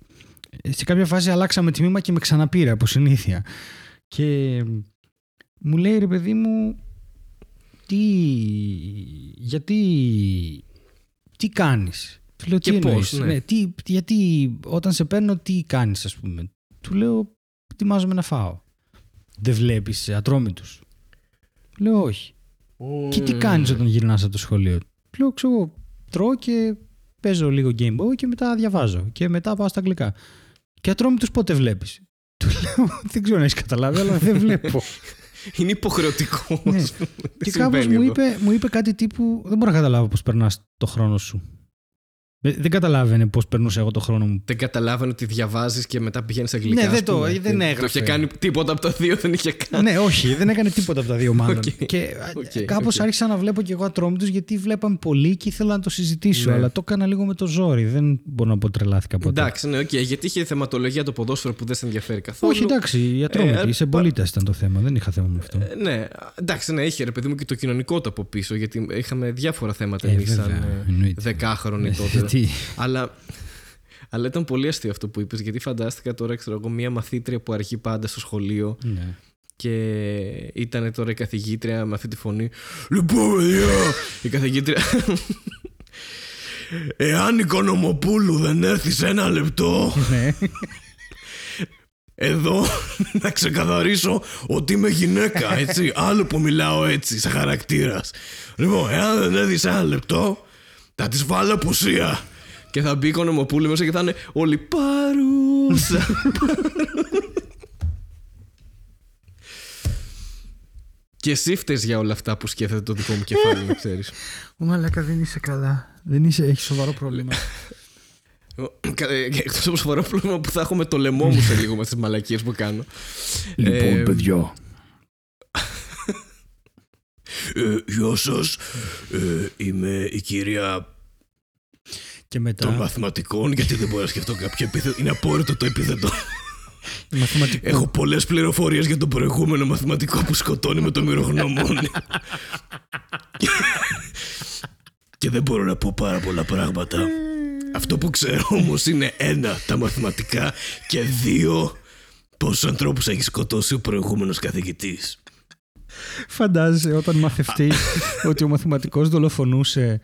Ε, Σε κάποια φάση αλλάξαμε τμήμα και με ξαναπήρε από συνήθεια. Και μου λέει ρε παιδί μου, τι, γιατί, τι κάνεις; Του λέω Και τι πώς, εννοείς; ναι. τι, γιατί όταν σε παίρνω τι κάνεις ας πούμε. Του λέω ετοιμάζομαι να φάω. Δεν βλέπεις ατρόμητους; Λέω όχι. Και τι κάνεις όταν γυρνάς από το σχολείο; Λέω ξέρω εγώ, τρώω και παίζω λίγο Game Boy και μετά διαβάζω. Και μετά πάω στα αγγλικά. Και ατρόμητους πότε βλέπεις; Του λέω δεν ξέρω αν έχεις καταλάβει αλλά δεν βλέπω. Είναι υποχρεωτικό. Ναι. ας πούμε. και Συμβαίνει κάπως μου εδώ; είπε, μου είπε κάτι τύπου δεν μπορώ να καταλάβω πώς περνάς το χρόνο σου. Ε, Δεν καταλάβαινε πώς περνούσα εγώ το χρόνο μου. Δεν καταλάβαινε ότι διαβάζεις και μετά πηγαίνεις αγγλικά. Ναι, ας δεν το- πούμε. δεν Το έγραφε. είχε κάνει τίποτα από τα δύο, δεν είχε κάνει. ναι, όχι, δεν έκανε τίποτα από τα δύο μάλλον. Οκ. Και Οκ, κάπως οκ. άρχισα να βλέπω και εγώ ατρόμητους γιατί βλέπαμε πολύ και ήθελα να το συζητήσω. Ναι. Αλλά το έκανα λίγο με το ζόρι. Δεν μπορώ να πω τρελάθηκα ποτέ. Εντάξει, ναι, οκ, γιατί είχε θεματολογία το ποδόσφαιρο που δεν σε ενδιαφέρει καθόλου. Όχι, εντάξει, οι ατρόμητοι, Ε, οι συμπολίτε ήταν το θέμα. Δεν είχα θέμα με αυτό. Ε, ναι, εντάξει, ναι, είχε ρε παιδί μου και το κοινωνικό το από πίσω, γιατί είχαμε διάφορα θέματα Ε, εμείς σαν βέβαια, ε, εννοείται. δεκάχρονοι τότε. Γιατί; αλλά, αλλά ήταν πολύ αστείο αυτό που είπες, γιατί φαντάστηκα τώρα, ξέρω εγώ, μία μαθήτρια που αρχεί πάντα στο σχολείο Ναι. και ήταν τώρα η καθηγήτρια με αυτή τη φωνή. Λοιπόν, παιδιά, η καθηγήτρια. Εάν η Κονομοπούλου δεν έρθει σε ένα λεπτό, Ναι. εδώ να ξεκαθαρίσω ότι είμαι γυναίκα, έτσι. Άλλο που μιλάω έτσι, σε χαρακτήρας. Λοιπόν, εάν δεν έρθει σε ένα λεπτό, θα τη βάλω απουσία. Και θα μπει η Κονομοπούλου μέσα και θα είναι όλοι παρούσα. Και εσύ φταίς για όλα αυτά που σκέφτεται το δικό μου κεφάλι, να ξέρεις. Ο Μαλάκα δεν είσαι καλά. Δεν είσαι, έχεις σοβαρό πρόβλημα. Ε, Εκτός από σοβαρό πρόβλημα που θα έχω με το λαιμό μου σε λίγο με τις μαλακίες που κάνω. Ε, παιδιά. Ε, γεια σας, ε, είμαι η κυρία Και των μετά. μαθηματικών γιατί δεν μπορώ να σκεφτώ κάποιο επίθετο. Είναι απόρριτο το επίθετο. Μαθηματικό. Έχω πολλές πληροφορίες για τον προηγούμενο μαθηματικό που σκοτώνει με το μυρογνωμόνι. και δεν μπορώ να πω πάρα πολλά πράγματα. Αυτό που ξέρω όμως είναι ένα, τα μαθηματικά και δύο, πόσους ανθρώπους έχεις σκοτώσει ο προηγούμενος καθηγητής. Φαντάζεσαι όταν μαθευτείς ότι ο μαθηματικός δολοφονούσε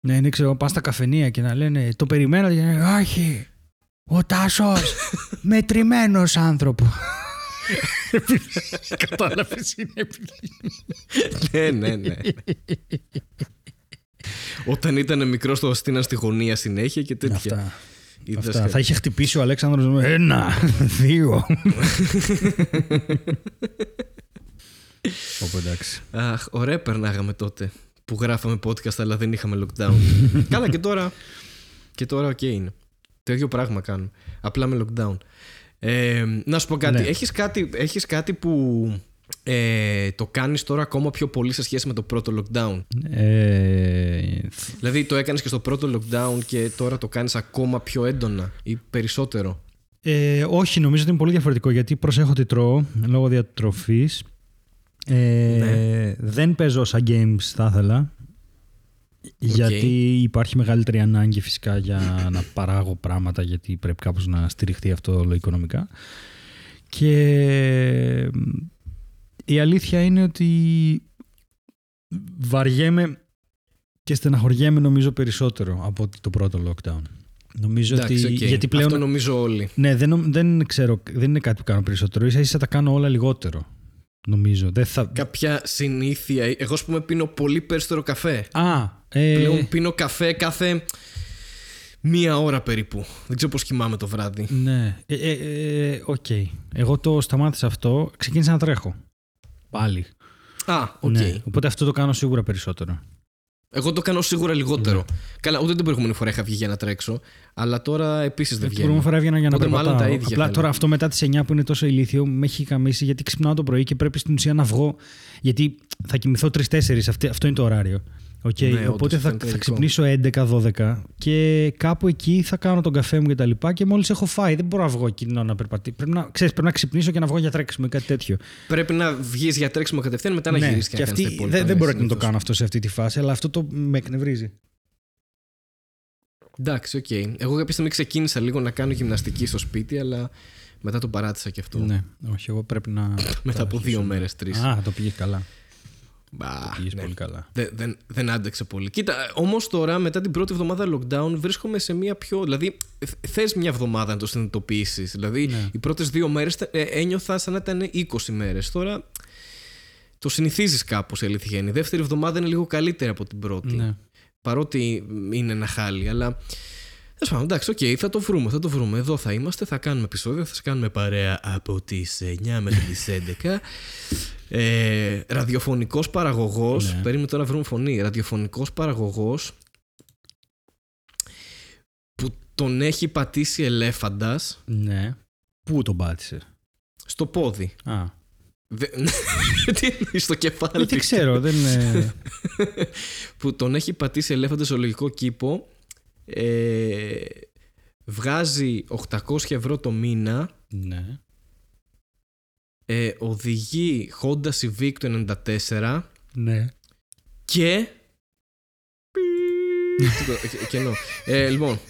να είναι ξέρω πας στα καφενεία και να λένε το περιμένατε και να λένε όχι ο Τάσος μετρημένος άνθρωπος Κατάλαβες είναι επειδή ναι, ναι, ναι. Όταν ήταν μικρός, το στείναν στη γωνία συνέχεια και τέτοια. Αυτά. Είδες Αυτά. κα- Θα είχε χτυπήσει ο Αλέξανδρος με ένα, δύο. Οπότε εντάξει. Αχ, ωραία περνάγαμε τότε που γράφαμε podcast αλλά δεν είχαμε lockdown. Καλά και τώρα. Και τώρα οκ είναι. Το ίδιο πράγμα κάνουμε. Απλά με lockdown. Ε, να σου πω κάτι. Ναι. Έχεις κάτι, έχεις κάτι που ε, το κάνεις τώρα ακόμα πιο πολύ σε σχέση με το πρώτο lockdown; Ε, Δηλαδή το έκανες και στο πρώτο lockdown και τώρα το κάνεις ακόμα πιο έντονα ή περισσότερο; Ε, όχι, νομίζω ότι είναι πολύ διαφορετικό γιατί προσέχω τι τρώω λόγω διατροφής. Ε, Ναι. Δεν παίζω σαν games θα ήθελα. Γιατί υπάρχει μεγαλύτερη ανάγκη φυσικά για να παράγω πράγματα γιατί πρέπει κάπως να στηριχτεί αυτό όλο οικονομικά. Και η αλήθεια είναι ότι βαριέμαι και στεναχωριέμαι νομίζω περισσότερο από ότι το πρώτο lockdown. Νομίζω Εντάξει, ότι οκ. γιατί πλέον Αυτό νομίζω όλοι. ναι, δεν, νομ- δεν ξέρω, δεν είναι κάτι που κάνω περισσότερο. Ίσα ίσα τα κάνω όλα λιγότερο. Νομίζω. Δεν θα... Κάποια συνήθεια. Εγώ, ας πούμε, πίνω πολύ περισσότερο καφέ. Α, ε, Πλέον πίνω καφέ κάθε μία ώρα περίπου. Δεν ξέρω πώς κοιμάμαι το βράδυ. ναι. Ε, ε, ε, οκ. Εγώ το σταμάτησα αυτό. Ξεκίνησα να τρέχω. Πάλι. Α, οκ. Ναι. Οπότε αυτό το κάνω σίγουρα περισσότερο. Εγώ το κάνω σίγουρα λιγότερο. Ναι. Καλά, ούτε την προηγούμενη φορά είχα βγει για να τρέξω. Αλλά τώρα επίσης δεν Την βγαίνει. προηγούμενη φορά έβγαινα για να Οπότε μάλλον περπατάω. τα ίδια Απλά θέλω. τώρα αυτό μετά τις 9 που είναι τόσο ηλίθιο με έχει γαμήσει γιατί ξυπνάω το πρωί και πρέπει στην ουσία να βγω. Γιατί θα κοιμηθώ 3-4. Αυτό είναι το ωράριο. Οκ, Ναι, όντως, οπότε αυτό θα, είναι θα τραγικό. ξυπνήσω 11-12 και κάπου εκεί θα κάνω τον καφέ μου και τα λοιπά και μόλις έχω φάει δεν μπορώ να βγω εκεί να περπατήσω. Πρέπει να, ξέρεις, πρέπει να ξυπνήσω και να βγω για τρέξιμο ή κάτι τέτοιο. Πρέπει να βγεις για τρέξιμο κατευθείαν μετά να ναι, γυρίσεις και να κάνεις αυτή, τα υπόλοιπα, δεν, δεν ναι, μπορώ να το συνήθως. κάνω αυτό σε αυτή τη φάση, αλλά αυτό το με εκνευρίζει. Εντάξει, οκ. Εγώ κάποια στιγμή ξεκίνησα λίγο να κάνω γυμναστική στο σπίτι, αλλά μετά το παράτησα και αυτό. Ναι, όχι, εγώ πρέπει να. Μετά από δύο μέρες, τρεις. Α, το πήγες καλά. Το πήγες ναι. πολύ καλά. Δεν, δεν, δεν άντεξε πολύ. Κοίτα, όμως τώρα μετά την πρώτη εβδομάδα lockdown βρίσκομαι σε μια πιο. Δηλαδή, θες μια εβδομάδα να το συνειδητοποιήσεις. Δηλαδή, Ναι. οι πρώτες δύο μέρες ένιωθα σαν να ήταν 20 μέρες. Τώρα το συνηθίζεις κάπως η αλήθεια είναι. Η δεύτερη εβδομάδα είναι λίγο καλύτερη από την πρώτη. Ναι. Παρότι είναι ένα χάλι, αλλά. Τέλος πάντων, εντάξει, οκ, θα το βρούμε, θα το βρούμε. Εδώ θα είμαστε, θα κάνουμε επεισόδια, θα σας κάνουμε παρέα από τις 9 μέχρι τις 11. Ε, ραδιοφωνικός παραγωγός Ναι. Περίμενε τώρα να βρούμε φωνή Ραδιοφωνικός παραγωγός Που τον έχει πατήσει ελέφαντας ναι. Πού τον πάτησε; Στο πόδι Α. Δε- Τι εννοείς στο κεφάλι Ε, δεν ξέρω, δεν. ε, Που τον έχει πατήσει ελέφαντας στο λογικό κήπο ε, Βγάζει 800 ευρώ το μήνα ναι. Ε, Οδηγεί Honda Civic το 94 Ναι. Και. Τίποτα, Κενό. Ε, λοιπόν,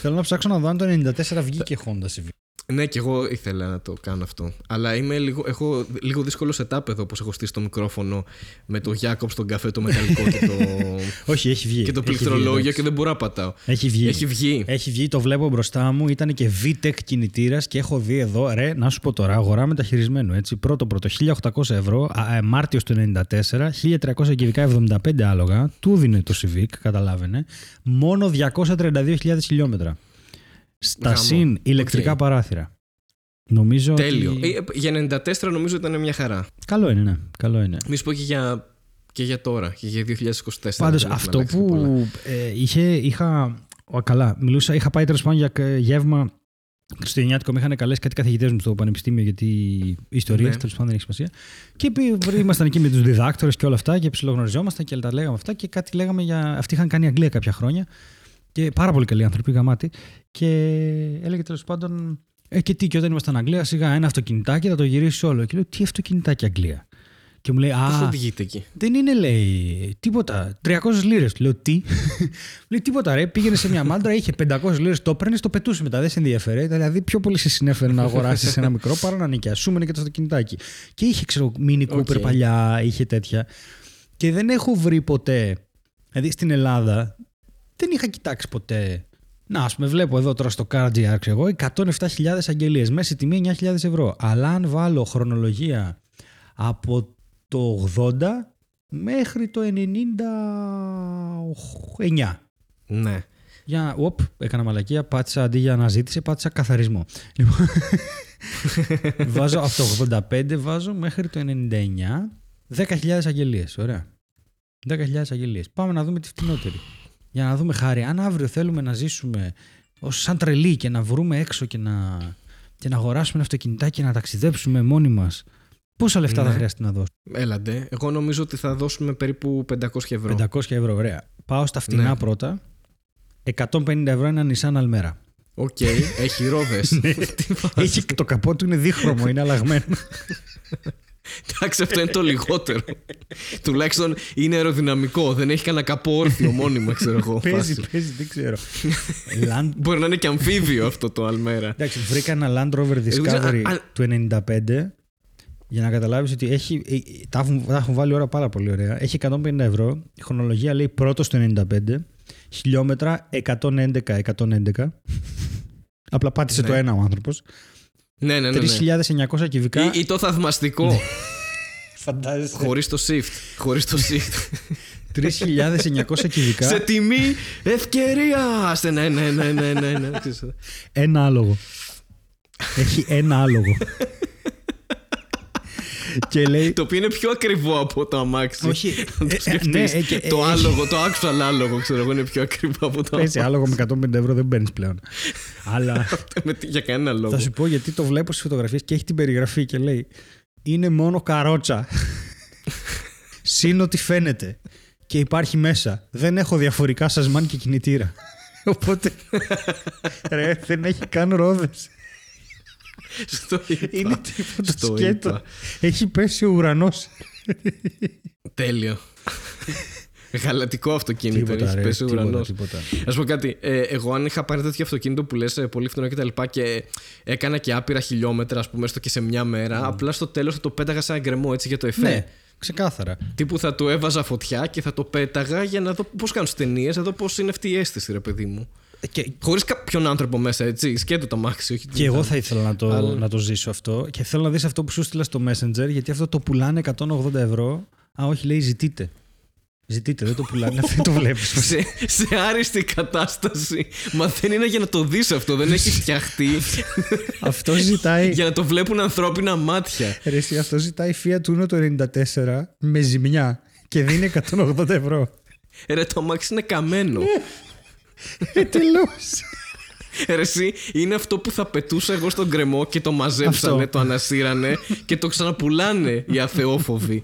Θέλω να ψάξω να δω αν το 94 βγήκε Honda Civic. Ναι, και εγώ ήθελα να το κάνω αυτό. Αλλά είμαι λίγο, έχω λίγο δύσκολο setup εδώ, όπως έχω στήσει το μικρόφωνο με το Jacobs τον καφέ, το μεταλλικό και το, Όχι, έχει βγει. και το Έχει βγει, πληκτρολόγιο εντάξει. και δεν μπορώ να πατάω. Έχει βγει. Έχει βγει. Έχει βγει, το βλέπω μπροστά μου. Ήταν και VTEC κινητήρας και έχω δει εδώ, ρε, να σου πω τώρα, αγορά μεταχειρισμένο. Έτσι. Πρώτο πρώτο, 1800 ευρώ, Μάρτιος του 94, 1300 κυβικά 75 άλογα. Του δίνει το Civic, καταλάβαινε. Μόνο 232.000 χιλιόμετρα. Στα Γαμό. συν ηλεκτρικά Οκ. παράθυρα. Νομίζω. Τέλειο. Ότι... Ε, για 94 νομίζω ήταν μια χαρά. Καλό είναι, ναι. Καλό είναι. Μη σου πω και για, και για τώρα, και για 2024. Πάντως δεν έχουν αυτό αλλάξει πολλά. που ε, είχε, είχα. Ο, καλά, μιλούσα, είχα πάει τέλος πάντων για ε, γεύμα Χριστουγεννιάτικο. Με είχαν καλέσει κάτι καθηγητές μου στο πανεπιστήμιο γιατί ιστορίε, Ναι. τέλος πάντων δεν έχει σημασία. Και πει- ήμασταν εκεί με τους διδάκτορες και όλα αυτά και ψιλογνωριζόμασταν και τα λέγαμε αυτά. Και κάτι λέγαμε για. Αυτοί είχαν κάνει Αγγλία κάποια χρόνια. Και πάρα πολύ καλοί άνθρωποι, γαμάτι. Και έλεγε τέλος πάντων. Ε, και τι, και όταν ήμασταν Αγγλία, σιγά ένα αυτοκινητάκι θα το γυρίσει όλο. Και λέω, τι αυτοκινητάκι Αγγλία. Και μου λέει, Πώς Α, οδηγείτε εκεί; δεν είναι, λέει, τίποτα. 300 λίρες. Λέω, Τι; λέει, τίποτα, ρε. Πήγαινε σε μια μάντρα, είχε 500 λίρες, το έπαιρνες, το πετούσε μετά. Δεν σε ενδιέφερε. Δηλαδή, πιο πολύ σε συνέφερε να αγοράσεις ένα μικρό παρά να νοικιασούμενε και το αυτοκινητάκι. Και είχε, ξέρω, Mini Cooper Οκ. παλιά, είχε τέτοια. Και δεν έχω βρει ποτέ. Δηλαδή, στην Ελλάδα δεν είχα κοιτάξει ποτέ. Να, ας πούμε, βλέπω εδώ τώρα στο CarGR, ξέρω εγώ, 107.000 αγγελίες. Μέση τιμή 9.000 ευρώ. Αλλά αν βάλω χρονολογία από το 80 μέχρι το 99. Ναι. Για, οπ, έκανα μαλακία, πάτησα αντί για αναζήτηση, πάτησα καθαρισμό. Λοιπόν, βάζω από το 85 βάζω μέχρι το 99 10.000 αγγελίες, ωραία. 10.000 αγγελίες. Πάμε να δούμε τη φτηνότερη. Για να δούμε χάρη, αν αύριο θέλουμε να ζήσουμε ως σαν τρελοί και να βρούμε έξω και να, και να αγοράσουμε ένα αυτοκινητάκι και να ταξιδέψουμε μόνοι μας, πόσα λεφτά Ναι. θα χρειάζεται να δώσουμε; Έλα ντε. Εγώ νομίζω ότι θα δώσουμε περίπου 500 ευρώ. 500 ευρώ, ωραία. Πάω στα φτηνά Ναι. πρώτα. 150 ευρώ ένα Nissan Almera. Οκ, έχει ρόδες. Έχει, το καπό του είναι δίχρωμο, είναι αλλαγμένο. Εντάξει, αυτό είναι το λιγότερο. Τουλάχιστον είναι αεροδυναμικό. Δεν έχει κανένα καπό όρθιο μόνιμα, ξέρω εγώ. φάση. παίζει, παίζει, δεν ξέρω. Land... Μπορεί να είναι και αμφίβιο αυτό το Αλμέρα. Εντάξει, βρήκα ένα Land Rover ξέρω, Discovery α- α- του 95 για να καταλάβεις ότι έχει, ε, ε, τα, έχουν, τα έχουν βάλει ώρα πάρα πολύ ωραία. Έχει 150 ευρώ. Η χρονολογία λέει πρώτος το 95. Χιλιόμετρα 111-111. Απλά πάτησε Ναι. το ένα ο άνθρωπος. Ναι, ναι, ναι. ναι. 3.900 κυβικά. Ή, ή το θαυμαστικό. Φαντάζεσαι. Χωρίς το shift. Χωρίς το shift. 3.900 κυβικά. Σε τιμή ευκαιρία. Σε ναι, ναι, ναι, ναι, ναι, ναι. Ένα άλογο. Έχει ένα άλογο. και λέει. Το οποίο είναι πιο ακριβό από το αμάξι. Όχι, Αν το ε, ε, σκεφτείς. ναι, ε, και- το ε, άλογο, το actual άλογο, ξέρω εγώ, είναι πιο ακριβό από το Πέσει άλογο με 150 ευρώ δεν παίρνει πλέον. Αλλά Με τι- Για κανένα λόγο. θα σου πω γιατί το βλέπω στις φωτογραφίες και έχει την περιγραφή και λέει Είναι μόνο καρότσα. Συν ότι φαίνεται. Και υπάρχει μέσα. Δεν έχω διαφορικά σασμάν και κινητήρα. Οπότε. Ρε, δεν έχει καν ρόδες. Στο είπα. Είναι τίποτα Στο σκέτο. είπα. Έχει πέσει ο ουρανός. Τέλειο. Γαλατικό αυτοκίνητο. Τίποτα, Έχεις ρε, πέσει ο τίποτα, ουρανός. τίποτα. Α πω κάτι. Ε, εγώ, αν είχα πάρει τέτοιο αυτοκίνητο που λες πολύ φθηνό και τα λοιπά και έκανα και άπειρα χιλιόμετρα, ας πούμε, έστω και σε μια μέρα, απλά στο τέλος θα το πέταγα σαν γκρεμό έτσι για το εφέ. Ναι, ξεκάθαρα. Τύπου θα του έβαζα φωτιά και θα το πέταγα για να δω πώς κάνουν στις ταινίες, να δω πώς είναι αυτή η αίσθηση, ρε παιδί μου. Και, Χωρίς κάποιον άνθρωπο μέσα, έτσι. Σκέτο το μάξι, όχι και εγώ θα ήθελα να το, Αλλά- να το ζήσω αυτό. Και θέλω να δεις αυτό που σου στείλα στο Messenger, γιατί αυτό το πουλάνε 180 ευρώ. Α, όχι, λέει ζητείτε. Ζητείτε, δεν το πουλάνε, δεν το βλέπεις. σε, σε άριστη κατάσταση. Μα δεν είναι για να το δεις αυτό, δεν έχει φτιαχτεί αυτό ζητάει. για να το βλέπουν ανθρώπινα μάτια. Ρε, εσύ, αυτό ζητάει Fiat Uno το 94 με ζημιά και δίνει 180 ευρώ. Ρε, το αμάξι είναι καμένο. Ε, τελώς. Ρε, εσύ, είναι αυτό που θα πετούσα εγώ στον κρεμό και το μαζέψανε, Αυτό. το ανασύρανε και το ξαναπουλάνε οι αθεόφοβοι.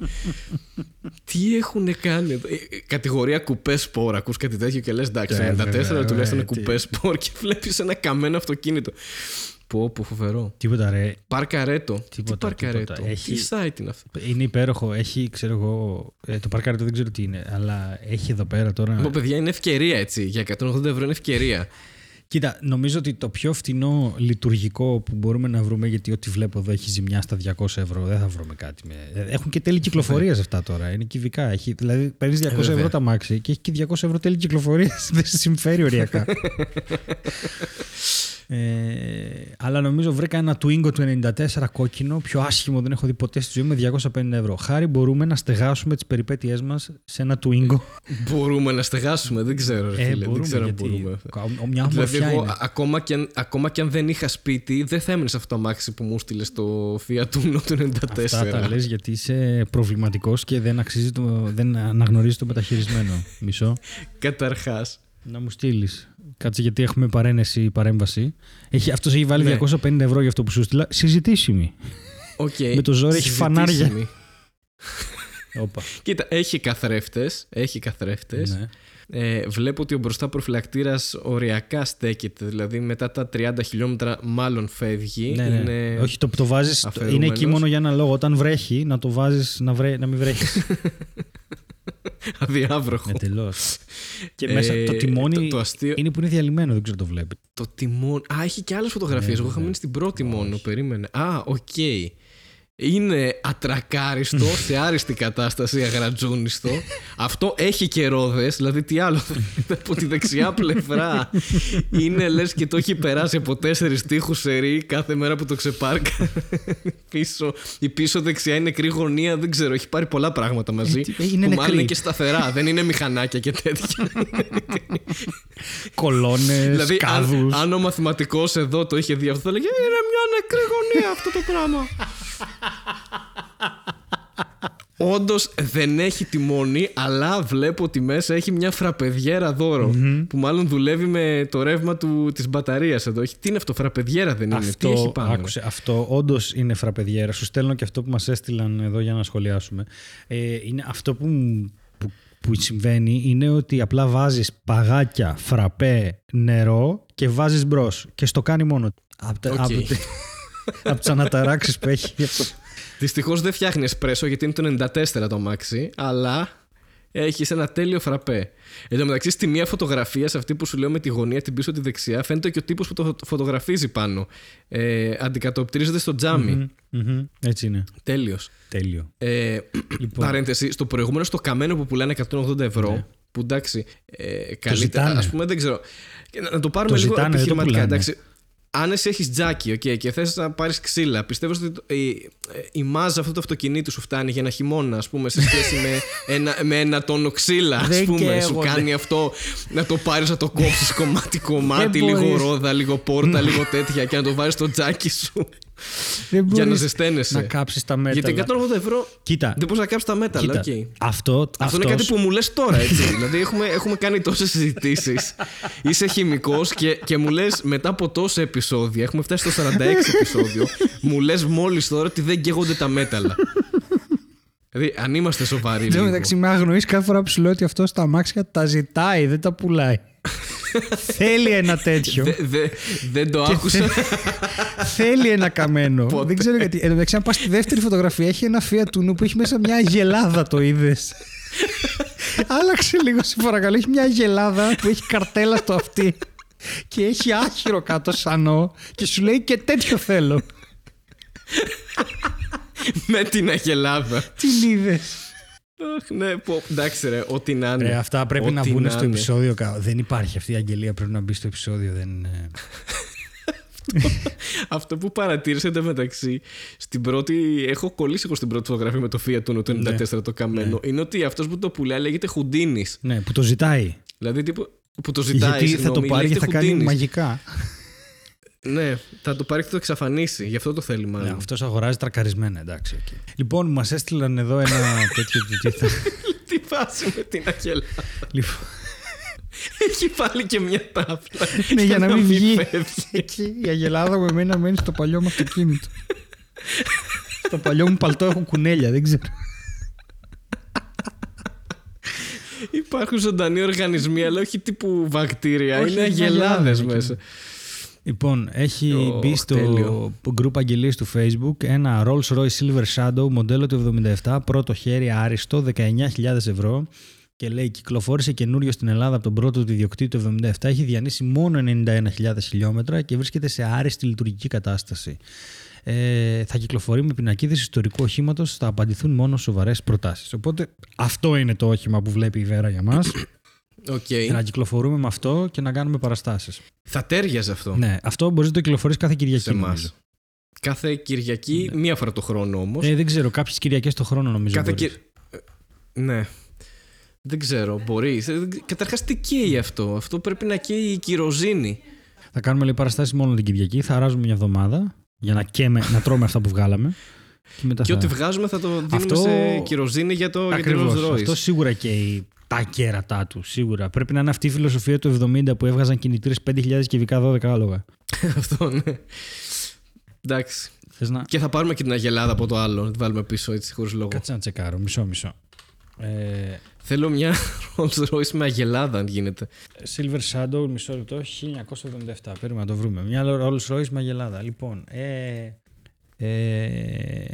Τι έχουν κάνει εδώ; Ε, ε, Κατηγορία κουπέ σπορ. Ακούς κάτι τέτοιο και λες εντάξει, Ε, 94 βέβαια, τουλάχιστον είναι ε, τι. κουπέ σπορ και βλέπεις ένα καμένο αυτοκίνητο. Πω, πω, φοβερό. Τίποτα ρε. Παρκαρέτο. Τι Τίποτα, παρκαρέτο; τίποτα. Έχει- Τι site είναι αυτό; Είναι υπέροχο. Έχει, ξέρω εγώ. ε, το παρκάρετο δεν ξέρω τι είναι, αλλά έχει εδώ πέρα τώρα. Μα παιδιά είναι ευκαιρία έτσι. Για 180 ευρώ είναι ευκαιρία. Κοίτα, νομίζω ότι το πιο φτηνό λειτουργικό που μπορούμε να βρούμε, γιατί ό,τι βλέπω εδώ έχει ζημιά στα 200 ευρώ, δεν θα βρούμε κάτι. Με... Έχουν και τέλη κυκλοφορίας αυτά τώρα. Είναι κυβικά. Έχει, δηλαδή παίρνεις 200 βέβαια. ευρώ τα μάξι και έχει και 200 ευρώ τέλη κυκλοφορίας. δεν σε συμφέρει οριακά. ε, αλλά νομίζω βρήκα ένα Twingo του 94 κόκκινο, πιο άσχημο δεν έχω δει ποτέ στη ζωή μου, με 250 ευρώ. Χάρη μπορούμε να στεγάσουμε τις περιπέτειές μας σε ένα Twingo. Μπορούμε να στεγάσουμε, δεν ξέρω. Ρε, Ε, φίλε, μπορούμε, δεν ξέρω αν γιατί μπορούμε. ο- Μια Δηλαδή, ομορφιά εγώ είναι. α- ακόμα και, αν, ακόμα και αν δεν είχα σπίτι, δεν θα έμεινες σε αυτό το αμάξι που μου στείλες στο Fiat Uno του 94. Αυτά τα λες γιατί είσαι προβληματικός και δεν, αξίζει το, δεν αναγνωρίζει το μεταχειρισμένο. Μισό. Καταρχάς. Να μου στείλεις. Κάτσε γιατί έχουμε παρένεση παρέμβαση. Έχει, αυτός έχει βάλει Ναι. 250 ευρώ για αυτό που σου στείλα. Συζητήσιμη. Okay. Με το ζόρι έχει φανάρια. Όπα. Κοίτα, έχει καθρέφτες. Έχει καθρέφτες. Ναι. ε, βλέπω ότι ο μπροστά προφυλακτήρας οριακά στέκεται. Δηλαδή μετά τα 30 χιλιόμετρα μάλλον φεύγει. Ναι, ναι. Είναι Όχι, το που το βάζεις. Είναι αφαιρούμενος. εκεί μόνο για ένα λόγο. Όταν βρέχει, να το βάζεις να, βρέ... να μην βρέχεις. αδιάβροχο. Εντελώς. και Ε, μέσα το τιμόνι το- το αστείο- είναι που είναι διαλυμένο, δεν ξέρω το βλέπεις. Το τιμόνι. Α, έχει και άλλες φωτογραφίες. Ναι, Εγώ είχα ναι. μείνει στην πρώτη μόνο. Περίμενε. Α, οκ. Είναι ατρακάριστο, σε άριστη κατάσταση, αγρατζούνιστο. Αυτό έχει και ρόδες, δηλαδή τι άλλο θέλετε από τη δεξιά πλευρά; Είναι λες και το έχει περάσει από τέσσερις τοίχους σερί κάθε μέρα που το ξεπάρκα. πίσω, η πίσω δεξιά είναι νεκρή γωνία, δεν ξέρω, έχει πάρει πολλά πράγματα μαζί. Ε, τι- είναι που μάλλον νεκρή. είναι και σταθερά, δεν είναι μηχανάκια και τέτοια. Κολόνες, Δηλαδή, κάδους. αν, αν ο μαθηματικός εδώ το είχε δει αυτό, θα λέγε Είναι μια νεκρή γωνία αυτό το πράγμα. Όντως δεν έχει τιμόνι, αλλά βλέπω ότι μέσα έχει μια φραπεδιέρα δώρο, Που μάλλον δουλεύει με το ρεύμα του, της μπαταρίας εδώ. Έχει, τι είναι αυτό, φραπεδιέρα δεν είναι; Τι έχει Αυτό, πάνω. άκουσε, αυτό όντως είναι φραπεδιέρα. Σου στέλνω και αυτό που μας έστειλαν εδώ για να σχολιάσουμε. Ε, είναι αυτό που, που, που συμβαίνει είναι ότι απλά βάζεις παγάκια, φραπέ, νερό και βάζεις μπρος. Και στο κάνει μόνο. του. Από, τα- Οκ. Από, τε- από τις αναταράξεις που έχει. Δυστυχώς δεν φτιάχνει εσπρέσο γιατί είναι το 94 το αμάξι, αλλά έχεις ένα τέλειο φραπέ. Εν τω μεταξύ, στη μία φωτογραφία, σε αυτή που σου λέω με τη γωνία την πίσω τη δεξιά, φαίνεται και ο τύπος που το φωτογραφίζει πάνω. Ε, αντικατοπτρίζεται στο τζάμι. Μμμ, Έτσι είναι. Τέλειος. Τέλειο. Ε, Λοιπόν. Παρένθεση, στο προηγούμενο στο καμένο που πουλάνε 180 ευρώ, που εντάξει, ε, καλύτερα, ζητάνε. ας πούμε δεν ξέρω. Και Να, να το πάρουμε Το λίγο ζητάνε, δεν το επιχειρηματικά. πουλάνε. Εντάξει, αν εσύ έχεις τζάκι okay, και θες να πάρεις ξύλα, πιστεύω ότι το- η, η μάζα αυτού του αυτοκινήτου σου φτάνει για ένα χειμώνα, ας πούμε, σε σχέση με, ένα, με ένα τόνο ξύλα, ας Δεν πούμε. Σου καίγονται. κάνει αυτό να το πάρεις, να το κόψεις κομμάτι-κομμάτι, Δεν λίγο μπορείς. ρόδα, λίγο πόρτα, λίγο τέτοια και να το βάλει στο τζάκι σου Δεν για να μπορείς ζεσταίνεσαι. να κάψεις τα μέταλλα. Γιατί 180 ευρώ Κοίτα, δεν μπορείς να κάψεις τα μέταλλα, κοίτα. οκ. Αυτό, Αυτό είναι κάτι που μου λες τώρα, έτσι. δηλαδή, έχουμε, έχουμε κάνει τόσες συζητήσεις. Είσαι χημικός και, και μου λες μετά από τόσα επεισόδια, έχουμε φτάσει στο 46 επεισόδιο, μου λες μόλις τώρα ότι δεν καίγονται τα μέταλλα. Δηλαδή, αν είμαστε σοβαροί. Εν τω λίγο. μεταξύ με αγνοείς κάθε φορά που σου λέω ότι αυτό στα αμάξια τα ζητάει, δεν τα πουλάει. Θέλει ένα τέτοιο. Δε- δε- δεν το άκουσα. Θέλει ένα καμένο. Ποτέ. δεν ξέρω γιατί. Εν τω μεταξύ, αν πας στη δεύτερη φωτογραφία, έχει ένα Fiat Uno που έχει μέσα μια αγελάδα, το είδες. Άλλαξε λίγο, σε παρακαλώ. Έχει μια αγελάδα που έχει καρτέλα στο αυτί και έχει άχυρο κάτω σανό και σου λέει και τέτοιο θέλω. με την αγελάδα. Τι είδες. Αχ, ναι, πω, εντάξει, ρε, ό,τι να είναι. Ρε, αυτά πρέπει να Ό,τι μπουν στο είναι. επεισόδιο. κα- Δεν υπάρχει αυτή η αγγελία. Πρέπει να μπει στο επεισόδιο. Δεν... είναι- Αυτό που παρατήρησα εντωμεταξύ, στην πρώτη. Έχω κολλήσει εγώ στην πρώτη φωτογραφία με το Fiat Uno το 94 το καμένο. Είναι ότι αυτός που το πουλάει λέγεται Χουντίνης. Ναι, που το ζητάει. Δηλαδή τύπου, που το ζητάει. Γιατί θα το συγγνώμη, πάρει και λέγεται θα κάνει Houdini's. μαγικά. Ναι, θα το πάρει και θα το εξαφανίσει. Γι' αυτό το θέλει μάλλον. Ναι, αυτός αγοράζει τρακαρισμένα, εντάξει. οκ. Λοιπόν, μας έστειλαν εδώ ένα τέτοιο. τι θα- Τι φάση με την αγελάδα. λοιπόν, Έχει πάλι και μια τάφλα. ναι, για να μην βγει. φεύγει. Εκεί η αγελάδα μου εμένα μένει στο παλιό μου αυτοκίνητο. στο παλιό μου παλτό έχω κουνέλια, δεν ξέρω. Υπάρχουν ζωντανοί οργανισμοί, αλλά όχι τύπου βακτήρια. Όχι, είναι είναι αγελάδες αγελάδες, μέσα. Λοιπόν, έχει Ω, μπει στο τέλειο. group αγγελίες του Facebook ένα Rolls Royce Silver Shadow μοντέλο του 77, πρώτο χέρι άριστο, 19.000 ευρώ και λέει κυκλοφόρησε καινούριο στην Ελλάδα από τον πρώτο του ιδιοκτήτη του 77, έχει διανύσει μόνο 91.000 χιλιόμετρα και βρίσκεται σε άριστη λειτουργική κατάσταση. Ε, θα κυκλοφορεί με πινακίδες ιστορικού οχήματος, θα απαντηθούν μόνο σοβαρές προτάσεις. Οπότε αυτό είναι το όχημα που βλέπει η Βέρα για μας. Οκ. και να κυκλοφορούμε με αυτό και να κάνουμε παραστάσεις. Θα ταίριαζε αυτό Ναι, αυτό μπορείς να το κυκλοφορείς κάθε Κυριακή. σε εμάς. νομίζω. Κάθε Κυριακή, μία φορά το χρόνο όμως. Ε, δεν ξέρω, κάποιες Κυριακές το χρόνο νομίζω. Κάθε μπορείς. Κυ- ε, Ναι. Δεν ξέρω, μπορείς. Καταρχάς, τι καίει αυτό; Αυτό πρέπει να καίει η κυροζήνη. Θα κάνουμε λέει παραστάσεις μόνο την Κυριακή, θα αράζουμε μια εβδομάδα για να, καίμε, να τρώμε αυτά που βγάλαμε. Και, μετά Και θα... ό,τι βγάζουμε θα το δίνουμε Αυτό- σε κυροζήνη για, το, για την Ακριβώς. Rolls Royce. Αυτό σίγουρα καίει τα κέρατά του. Σίγουρα. Πρέπει να είναι αυτή η φιλοσοφία του 70 που έβγαζαν κινητήρες 5.000 κυβικά 12 άλογα. αυτό, ναι. Εντάξει. Θες να. Και θα πάρουμε και την αγελάδα από το άλλο. Να τη βάλουμε πίσω έτσι χωρίς λόγο. Κάτσε να τσεκάρω. Μισό, μισό. Ε, Θέλω μια Rolls Royce με αγελάδα, αν γίνεται. Silver Shadow, μισό λεπτό, 1977. Πρέπει να το βρούμε. Μια Rolls Royce με αγελάδα. Λοιπόν, ε, ε,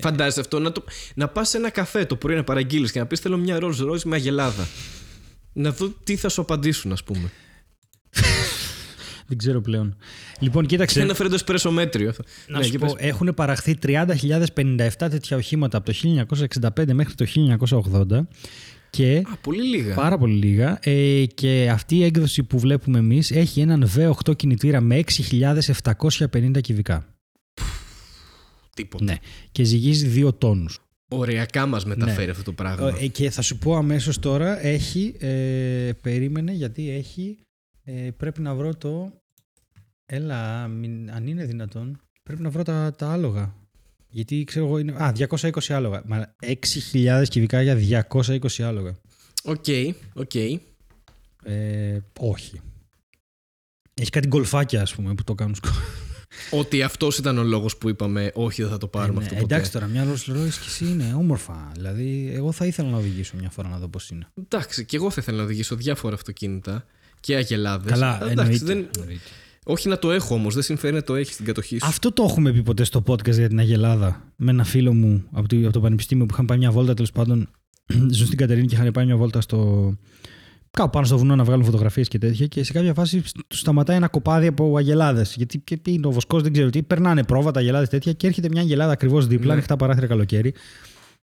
Φαντάζεσαι αυτό να, το, να πας σε ένα καφέ το πρωί να παραγγείλεις και να πεις Θέλω μια Rolls Royce με αγελάδα. Να δω τι θα σου απαντήσουν, ας πούμε. δεν ξέρω πλέον. Λοιπόν, κοίταξε. Και να φέρει το εσπρέσο μέτριο. Να Ναι, σου και πω, πες. έχουν παραχθεί 30.057 τέτοια οχήματα από το 1965 μέχρι το 1980 και Α, πολύ λίγα. πάρα πολύ λίγα ε, και αυτή η έκδοση που βλέπουμε εμείς έχει έναν V8 κινητήρα με 6.750 κυβικά. Τίποτα. Ναι. Και ζυγίζει 2 τόνους. Οριακά μας μεταφέρει αυτό το πράγμα. Ε, και θα σου πω αμέσως τώρα έχει, ε, περίμενε γιατί έχει, ε, πρέπει να βρω το, έλα μην- αν είναι δυνατόν, πρέπει να βρω τα, τα άλογα. Γιατί ξέρω εγώ είναι, α 220 άλογα, μα 6.000 κυβικά για 220 άλογα. OK, OK. Ε, όχι. Έχει κάτι γκολφάκια ας πούμε που το κάνουν σκο... Ότι αυτός ήταν ο λόγος που είπαμε Όχι, δεν θα το πάρουμε Ε, ναι, αυτό ποτέ. εντάξει τώρα, μια Rolls Royce και εσύ είναι όμορφα. Δηλαδή, εγώ θα ήθελα να οδηγήσω μια φορά να δω πώς είναι. Εντάξει, και εγώ θα ήθελα να οδηγήσω διάφορα αυτοκίνητα και αγελάδες. Καλά, εννοείται. δεν... εννοείται. Όχι να το έχω όμως, δεν συμφέρει να το έχεις στην κατοχή σου. Αυτό το έχουμε πει ποτέ στο podcast για την Αγελάδα. Με ένα φίλο μου από το, από το Πανεπιστήμιο που είχαν πάει μια βόλτα τέλος πάντων. Ζουν στην Κατερίνη και είχαν πάει μια βόλτα στο. Κάπου πάνω στο βουνό να βγάλουν φωτογραφίες και τέτοια. Και σε κάποια φάση του σταματάει ένα κοπάδι από αγελάδες. Γιατί και τι είναι ο βοσκός, δεν ξέρω τι. Περνάνε πρόβατα, αγελάδες τέτοια και έρχεται μια αγελάδα ακριβώς δίπλα, Ναι. ανοιχτά παράθυρα καλοκαίρι.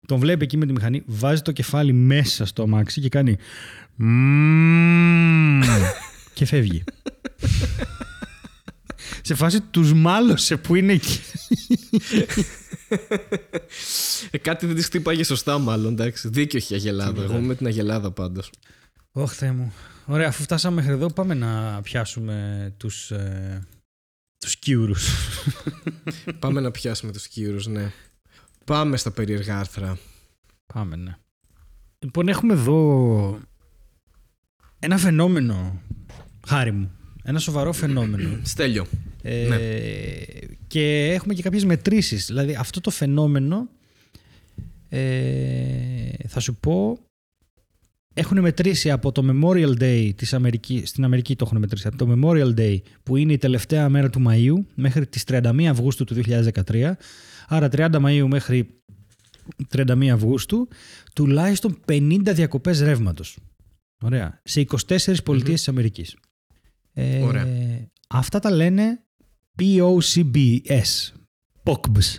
Τον βλέπει εκεί με τη μηχανή, βάζει το κεφάλι μέσα στο αμάξι και κάνει. «Μμμ», και φεύγει. σε φάση τους μάλωσε που είναι εκεί. Ε, κάτι δεν τη χτύπαγε σωστά, μάλλον. Εντάξει. Δίκιο έχει η αγελάδα. Εγώ είμαι με την αγελάδα πάντω. Ωχ, Θεέ μου. Ωραία, αφού φτάσαμε μέχρι εδώ, πάμε να πιάσουμε τους, ε, τους κύουρους. Πάμε να πιάσουμε τους κύρου, ναι. Πάμε στα περίεργα άρθρα. πάμε, ναι. Λοιπόν, έχουμε εδώ ένα φαινόμενο, χάρη μου. Ένα σοβαρό φαινόμενο. Στέλιο. Ε, Ναι. Και έχουμε και κάποιες μετρήσεις. Δηλαδή αυτό το φαινόμενο ε, θα σου πω έχουν μετρήσει από το Memorial Day της Αμερικής, στην Αμερική το έχουν μετρήσει, από το Memorial Day που είναι η τελευταία μέρα του Μαΐου μέχρι τις 31 Αυγούστου του 2013 άρα 30 Μαΐου μέχρι 31 Αυγούστου τουλάχιστον 50 διακοπές ρεύματος. Ωραία. Σε 24 πολιτείες της Αμερικής. Ε, Ωραία. Αυτά τα λένε POCBS. Pogs.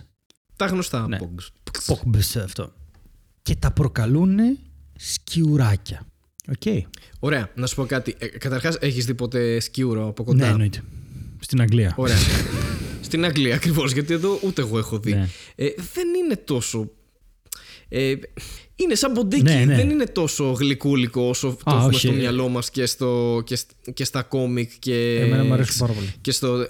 Τα γνωστά. Ναι. Pogs. Pogs αυτό. Και τα προκαλούν σκιουράκια. Οκ. Ωραία, να σου πω κάτι. Ε, Καταρχάς, έχεις δει ποτέ σκίουρο από κοντά; Ναι, εννοείται. Στην Αγγλία. Ωραία. Στην Αγγλία ακριβώς, γιατί εδώ ούτε εγώ έχω δει. Ναι. Ε, δεν είναι τόσο. Ε, είναι σαν ποντίκι. Ναι, ναι. Δεν είναι τόσο γλυκούλικο όσο το Α, έχουμε όχι. στο μυαλό μας και, στο, και, σ- και στα κόμικ. Και, Εμένα μου αρέσει πάρα πολύ. και στο. ε,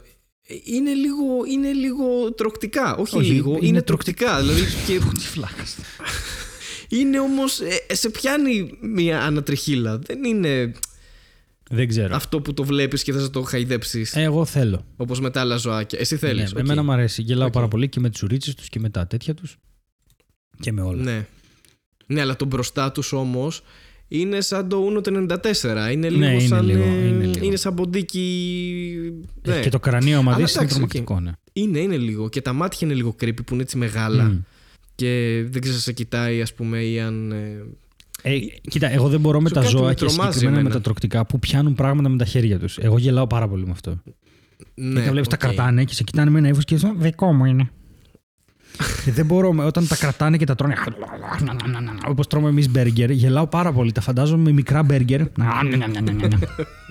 Είναι λίγο, είναι λίγο τροκτικά. Όχι, Όχι, λίγο, είναι, είναι τροκτικά. δηλαδή και Τι φλάκας. Είναι όμως. Ε, σε πιάνει μια ανατριχίλα. Δεν είναι Δεν ξέρω. αυτό που το βλέπεις και θα το χαϊδέψεις. Ε, Εγώ θέλω. Όπως με τα άλλα ζωάκια. Εσύ θέλεις. Ναι, Εμένα μου αρέσει. Γελάω πάρα πολύ και με τις ουρίτσες τους και με τα τέτοια τους. Και με όλα. Ναι. Ναι, αλλά το μπροστά τους όμως είναι σαν το Uno το 94. Είναι λίγο Ναι, είναι σαν. λίγο, ε, είναι λίγο. σαν ποντίκι. Έχει Ναι. Και το κρανίο άμα Αλλά δεις είναι εντάξει, τρομακτικό, ναι. Είναι, είναι λίγο. Και τα μάτια είναι λίγο creepy που είναι έτσι μεγάλα. Μμ. Και δεν ξέρω, σε κοιτάει, ας πούμε, ή αν. ε, Ε, κοίτα, εγώ δεν μπορώ με Σου τα κάτι με ζώα και τρομάζεις συγκεκριμένα με εμένα. τα τρωκτικά που πιάνουν πράγματα με τα χέρια τους. Εγώ γελάω πάρα πολύ με αυτό. Ναι, και τα βλέπεις, τα οκ. κρατάνε και σε κοιτάνε με ένα ύφος και λες, δικό μου είναι. και δεν μπορώ, με- όταν τα κρατάνε και τα τρώνε. Όπως τρώμε εμείς μπέργκερ, γελάω πάρα πολύ. Τα φαντάζομαι με μικρά μπέργκερ.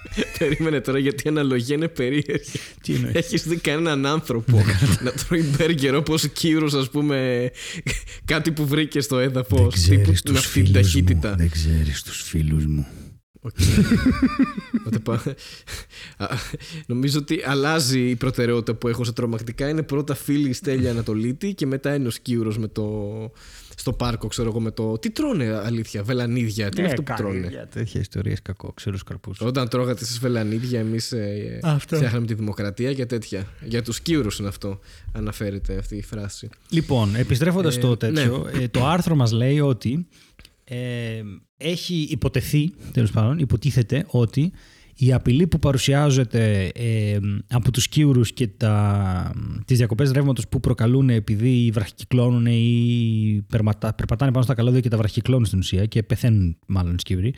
Περίμενε τώρα γιατί η αναλογία είναι περίεργη. Τι εννοείς; Έχεις δει κανέναν άνθρωπο να τρώει μπέργκερ όπως κύριο, ας πούμε, κάτι που βρήκε στο έδαφος. με αυτή την ταχύτητα. Δεν ξέρεις τους φίλους μου. Οκ. Οπότε πά- Α, Νομίζω ότι αλλάζει η προτεραιότητα που έχω σε τρομακτικά. Είναι πρώτα φίλη η Στέλια Ανατολίτη και μετά είναι ο Σκύουρος με το. Στο πάρκο, ξέρω εγώ, με το. Τι τρώνε αλήθεια, βελανίδια. Τι είναι αυτό που τρώνε; Για τέτοια ιστορίες κακό, ξέρω καρπούς. Όταν τρώγατε εσείς βελανίδια, εμείς Αυτό. φτιάχναμε τη δημοκρατία και τέτοια. Για τους Σκύουρου είναι αυτό. Αναφέρεται αυτή η φράση. Λοιπόν, επιστρέφοντας Ε, στο τέτοιο, ε, το άρθρο μας λέει ότι ε, έχει υποτεθεί, τέλος πάντων, υποτίθεται ότι η απειλή που παρουσιάζεται ε, από τους κύουρους και τα, τις διακοπές ρεύματος που προκαλούν επειδή βραχικυκλώνουν ή περπατά, περπατάνε πάνω στα καλώδια και τα βραχικυκλώνουν στην ουσία και πεθαίνουν μάλλον οι σκύουροι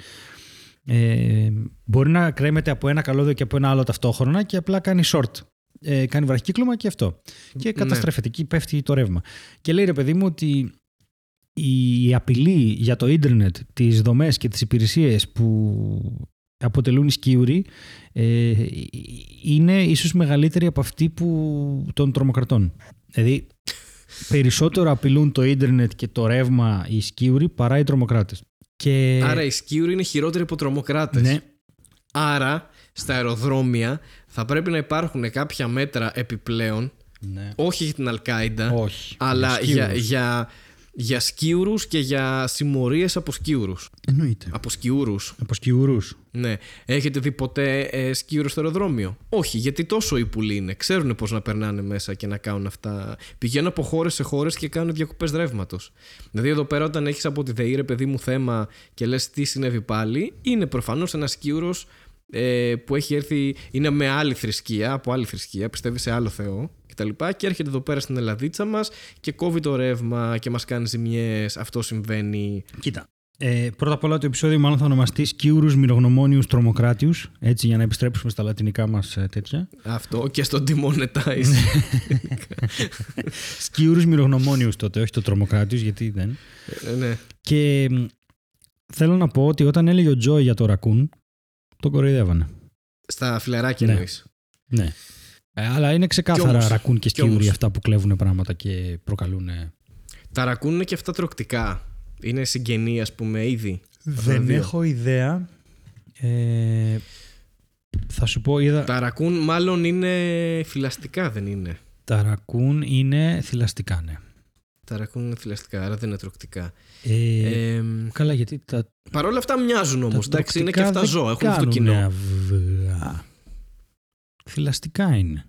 ε, μπορεί να κρέμεται από ένα καλώδιο και από ένα άλλο ταυτόχρονα και απλά κάνει short. Ε, κάνει βραχικύκλωμα και αυτό. Και καταστρέφεται. Εκεί πέφτει το ρεύμα. Και λέει ρε παιδί μου ότι η απειλή για το ίντερνετ, τις δομές και τις υπηρεσίες που αποτελούν οι σκίουροι ε, είναι ίσως μεγαλύτερη από αυτή που, των τρομοκρατών. Δηλαδή περισσότερο απειλούν το ίντερνετ και το ρεύμα οι σκίουροι παρά οι τρομοκράτες. Και... Άρα οι σκίουροι είναι χειρότεροι από τρομοκράτες. Ναι. Άρα στα αεροδρόμια θα πρέπει να υπάρχουν κάποια μέτρα επιπλέον Ναι. όχι για την Αλκάιντα Όχι. αλλά Για για, σκίουρους. Για, για σκίουρους και για συμμορίες από σκίουρους. Εννοείται. Από σκιούρους. Από σκιουρούς. Ναι. Έχετε δει ποτέ ε, σκύουρο στο αεροδρόμιο; Όχι, γιατί τόσο ύπουλοι είναι. Ξέρουν πώς να περνάνε μέσα και να κάνουν αυτά. Πηγαίνουν από χώρες σε χώρες και κάνουν διακοπές ρεύματος. Δηλαδή, εδώ πέρα, όταν έχεις από τη ΔΕΗ, ρε παιδί μου, θέμα και λες τι συνέβη πάλι, είναι προφανώς ένας σκύουρο ε, που έχει έρθει, είναι με άλλη θρησκεία, από άλλη θρησκεία, πιστεύει σε άλλο Θεό κτλ. Και, και έρχεται εδώ πέρα στην Ελλαδίτσα μας και κόβει το ρεύμα και μας κάνει ζημιές. Αυτό συμβαίνει. Κοίτα. Ε, πρώτα απ' όλα το επεισόδιο μάλλον θα ονομαστεί Σκίουρους Μυρογνωμόνιους Τρομοκράτιους έτσι για να επιστρέψουμε στα λατινικά μας ε, τέτοια. Αυτό και στο demonetize. Σκίουρους Μυρογνωμόνιους τότε, όχι το Τρομοκράτιους γιατί δεν. Ε, ναι. Και μ, θέλω να πω ότι όταν έλεγε ο Τζόι για το ρακούν, τον κοροϊδεύανε. Στα φιλεράκια Ναι. εννοείς. Ναι. Ε, αλλά είναι ξεκάθαρα Κι όμως, ρακούν και κι όμως. σκίουροι αυτά που κλέβουν πράγματα και προκαλούν. ε, Τα ρακούν είναι και αυτά τροκτικά. Είναι συγγενή, ας πούμε, ήδη. Δεν δύο. έχω ιδέα. Ε, θα σου πω, είδα. Τα ρακούν μάλλον είναι φυλαστικά, δεν είναι; Τα ρακούν είναι θηλαστικά, ναι. Τα ρακούν είναι φυλαστικά, άρα δεν είναι τροκτικά. Ε, Ε, καλά, γιατί τα, Παρ' όλα αυτά μοιάζουν όμως. τα Εντάξει, είναι και τροκτικά αυτά δεν ζώα, έχουν αυτό το κάνουνε κοινό. αυγά. Θηλαστικά είναι.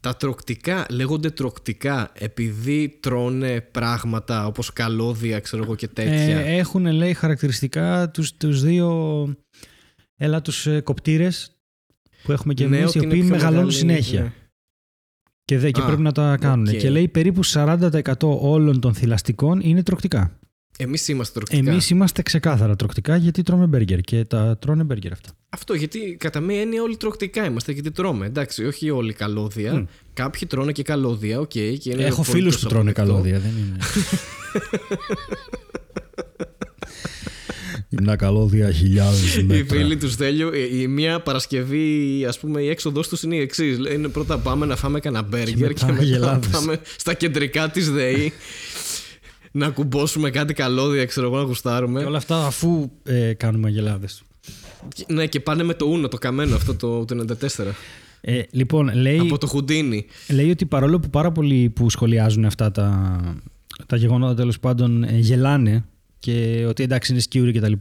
Τα τροκτικά λέγονται τροκτικά επειδή τρώνε πράγματα όπως καλώδια, ξέρω εγώ και τέτοια. Ε, έχουν, λέει, χαρακτηριστικά τους, τους δύο έλα τους ε, κοπτήρες που έχουμε και Ναι, εμείς, οι ότι είναι οποίοι πιο μεγαλώνουν μεγάλη, συνέχεια. ναι. Και, δε, και Α, πρέπει να τα κάνουν. οκ. Και λέει περίπου 40% όλων των θηλαστικών είναι τρωκτικά. Εμείς είμαστε τρωκτικά. Εμείς είμαστε ξεκάθαρα τρωκτικά γιατί τρώμε μπέργκερ και τα τρώνε μπέργκερ αυτά. Αυτό γιατί κατά μία έννοια όλοι τρωκτικά είμαστε γιατί τρώμε. Εντάξει, όχι όλοι καλώδια. Μμ. Κάποιοι τρώνε και καλώδια, οκ. και είναι Έχω απολύτως φίλους που τρώνε αποδεκτό. καλώδια, δεν είναι. Είναι καλώδια χιλιάδες Οι φίλοι τους Στέλιου, η η μία Παρασκευή, ας πούμε, η έξοδο τους είναι η εξής. Λένε πρώτα πάμε να φάμε κανένα μπέργκερ και, μετά μετά αγελάδες. πάμε στα κεντρικά της ΔΕΗ να κουμπώσουμε κάτι καλώδια, ξέρω εγώ, να Και γουστάρουμε. όλα αυτά αφού ε, κάνουμε αγελάδες. Και- Ναι, και πάνε με το Ούνο, το καμένο αυτό το, το 94. Ε, λοιπόν, λέει, Από το Χουντίνι. λέει ότι παρόλο που πάρα πολλοί που σχολιάζουν αυτά τα, τα γεγονότα τέλος πάντων ε, γελάνε και ότι εντάξει είναι σκιούρι κτλ.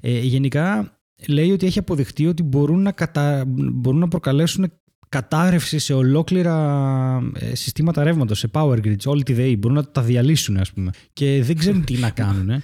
Ε, γενικά λέει ότι έχει αποδειχτεί ότι μπορούν να, κατα... μπορούν να προκαλέσουν κατάρρευση σε ολόκληρα ε, συστήματα ρεύματος, σε power grids, όλη τη ΔΕΗ. Μπορούν να τα διαλύσουν, ας πούμε. Και δεν ξέρουν τι να κάνουν.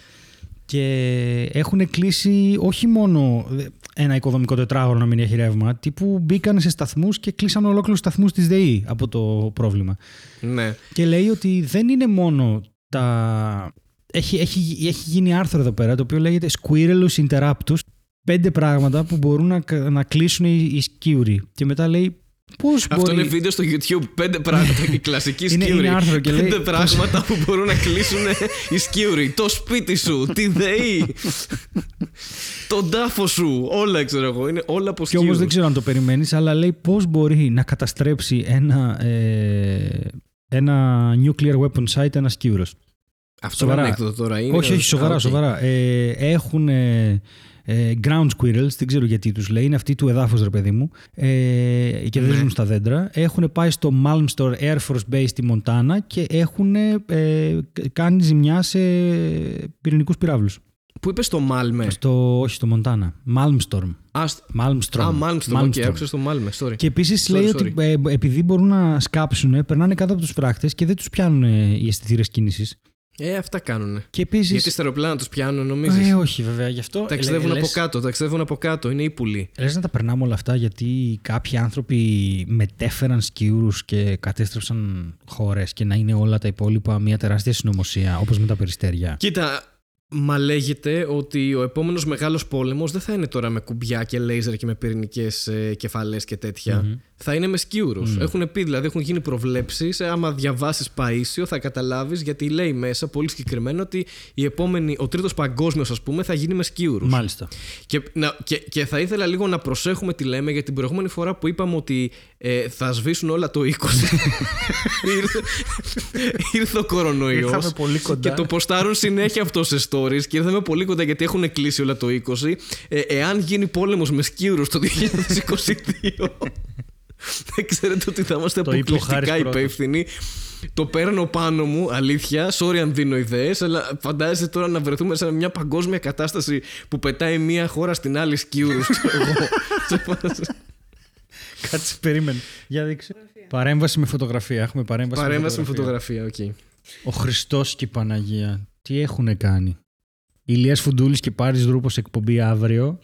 Και έχουν κλείσει όχι μόνο ένα οικοδομικό τετράγωνο να μην έχει ρεύμα, τύπου μπήκαν σε σταθμούς και κλείσαν ολόκληρους σταθμούς της ΔΕΗ από το πρόβλημα. Ναι. Και λέει ότι δεν είναι μόνο τα. Έχει, έχει, έχει γίνει άρθρο εδώ πέρα το οποίο λέγεται Squirrelus Interruptus. Πέντε πράγματα που μπορούν να, να κλείσουν οι, οι σκίουροι. Και μετά λέει πώς Αυτό μπορεί; είναι βίντεο στο YouTube. Πέντε πράγματα. Η κλασική Είναι- σκίουροι. είναι άρθρο και λέει Πέντε πώς- πράγματα που μπορούν να κλείσουν οι σκίουροι. Το σπίτι σου, τη ΔΕΗ, τον τάφο σου. Όλα ξέρω εγώ. Είναι όλα από Και όμως σκιούρους. δεν ξέρω αν το περιμένεις, αλλά λέει πώς μπορεί να καταστρέψει ένα, ε, ένα nuclear weapon site ένας σκίουρο. Αυτό Σοβαρά. είναι ανέκδοτο τώρα. Είναι... Όχι, όχι, σοβαρά, Α, οκ. σοβαρά. Ε, έχουν ε, ε, ground squirrels, δεν ξέρω γιατί τους λέει, είναι αυτοί του εδάφους ρε παιδί μου ε, και δεν Ναι. ζουν στα δέντρα. Έχουν πάει στο Malmstrom Air Force Base στη Μοντάνα και έχουν ε, κάνει ζημιά σε πυρηνικούς πυραύλους. Πού είπες το Μάλμε. Στο, όχι στο Μοντάνα, Malmstorm. Α, σ- Malmstrom. Α, Malmstrom. OK, άκουσα στο Μάλμε. Sorry. Και επίσης Sorry, λέει sorry. ότι ε, επειδή μπορούν να σκάψουν, περνάνε κάτω από τους φράχτες και δεν τους πιάνουν ε, οι αισθητήρες κίνησης. Ε, αυτά κάνουν. Και επίσης. Γιατί στα αεροπλάνα τους πιάνουν, νομίζεις; Ε, όχι, βέβαια. Γι' αυτό. Ταξιδεύουν λε- από κάτω, ταξιδεύουν από κάτω. Είναι ύπουλοι. Λες να τα περνάμε όλα αυτά γιατί κάποιοι άνθρωποι μετέφεραν σκιούρους και κατέστρεψαν χώρες και να είναι όλα τα υπόλοιπα μια τεράστια συνωμοσία όπως με τα περιστέρια. Κοίτα, μα λέγεται ότι ο επόμενος μεγάλος πόλεμος δεν θα είναι τώρα με κουμπιά και λέιζερ και με πυρηνικές ε, κεφαλές και τέτοια. Μμμ. Θα είναι με σκίουρους. Έχουν πει, δηλαδή, έχουν γίνει προβλέψεις. άμα διαβάσεις Παίσιο, θα καταλάβεις γιατί λέει μέσα πολύ συγκεκριμένα ότι η επόμενη, ο τρίτος παγκόσμιος, ας πούμε, θα γίνει με σκίουρους. Μάλιστα. Και, να, και, και θα ήθελα λίγο να προσέχουμε τι λέμε γιατί την προηγούμενη φορά που είπαμε ότι ε, θα σβήσουν όλα το 20 ήρθε, ήρθε ο κορονοϊός Ήρθαμε πολύ κοντά. και το ποστάρουν συνέχεια αυτό σε stories και ήρθαμε πολύ κοντά γιατί έχουν κλείσει όλα το 20 ε, εάν γίνει πόλεμος μες σκύρους το 2022 δεν ξέρετε ότι θα είμαστε Το είπε ο Χάρης αποκλειστικά πρώτος. υπεύθυνοι το παίρνω πάνω μου, αλήθεια. Sorry αν δίνω ιδέες, αλλά φαντάζεσαι τώρα να βρεθούμε σε μια παγκόσμια κατάσταση που πετάει μία χώρα στην άλλη σκιούρου. Κάτσε, περίμενε. Για δείξε. Παρέμβαση με φωτογραφία. Έχουμε παρέμβαση, Παρέμβαση με φωτογραφία. φωτογραφία, οκ. Ο Χριστός και η Παναγία. Τι έχουν κάνει; Ηλίας Φουντούλης και Πάρης Δρούπος εκπομπή αύριο.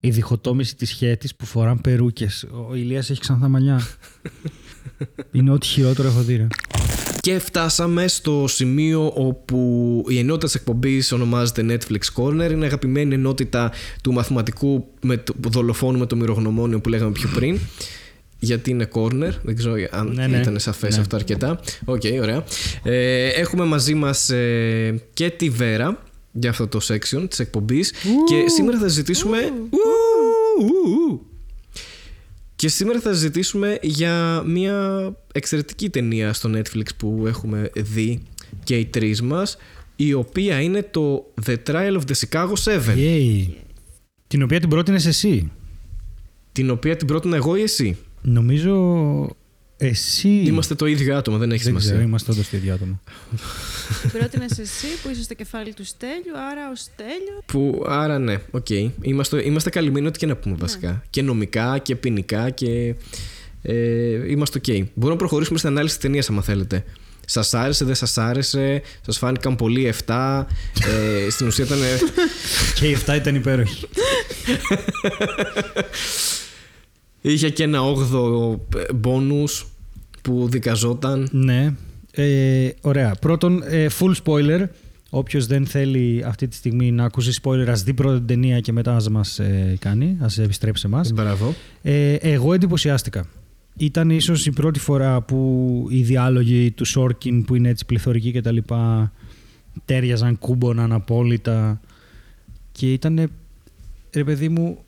Η διχοτόμηση της χαίτης που φοράν περούκες. Ο Ηλίας έχει ξανθά μαλλιά. Είναι ό,τι χειρότερο έχω δει. ρε. Και φτάσαμε στο σημείο όπου η ενότητα της εκπομπής ονομάζεται Netflix Corner. Είναι αγαπημένη ενότητα του μαθηματικού με το, δολοφόνου με το μοιρογνωμόνιο που λέγαμε πιο πριν. Γιατί είναι corner, δεν ξέρω αν Ναι, ναι. ήταν σαφές Ναι. αυτό αρκετά. Οκ, ωραία. Ε, έχουμε μαζί μας ε, και τη Βέρα για αυτό το section της εκπομπής και σήμερα θα συζητήσουμε... Ου, ου, ου. Και σήμερα θα συζητήσουμε για μια εξαιρετική ταινία στο Netflix που έχουμε δει και οι τρεις μας η οποία είναι το The Trial of the Chicago 7 Yay. Την οποία την πρότεινες εσύ. την οποία την πρότεινα εγώ ή εσύ; Νομίζω εσύ. Είμαστε το ίδιο άτομο, δεν έχεις Δεν ξέρω, σημασία. είμαστε όντως το ίδιο άτομο. Πρότεινε εσύ που είσαι στο κεφάλι του Στέλιου, άρα ο Στέλιο. Που, άρα ναι, οκ. Είμαστε, είμαστε καλυμμένοι ό,τι και να πούμε βασικά. Και νομικά και ποινικά και ε, είμαστε οκ. Μπορούμε να προχωρήσουμε στην ανάλυση της ταινίας άμα θέλετε. Σας άρεσε, δεν σας άρεσε, σας φάνηκαν πολύ 7. Ε, στην ουσία ήταν... και η 7 ήταν υπέροχη. Είχε και ένα 8ο bonus που δικαζόταν. Ναι. Ε, ωραία. Πρώτον, ε, full spoiler. Όποιος δεν θέλει αυτή τη στιγμή να ακούσει spoiler, ας δει πρώτα την ταινία και μετά ας μας ε, κάνει, ας επιστρέψει σε εμάς. Μπράβο. Ε, εγώ εντυπωσιάστηκα. Ήταν ίσως η πρώτη φορά που οι διάλογοι του Σόρκιν που είναι έτσι πληθωρικοί και τα λοιπά τέριαζαν, κούμποναν απόλυτα και ήταν ρε παιδί μου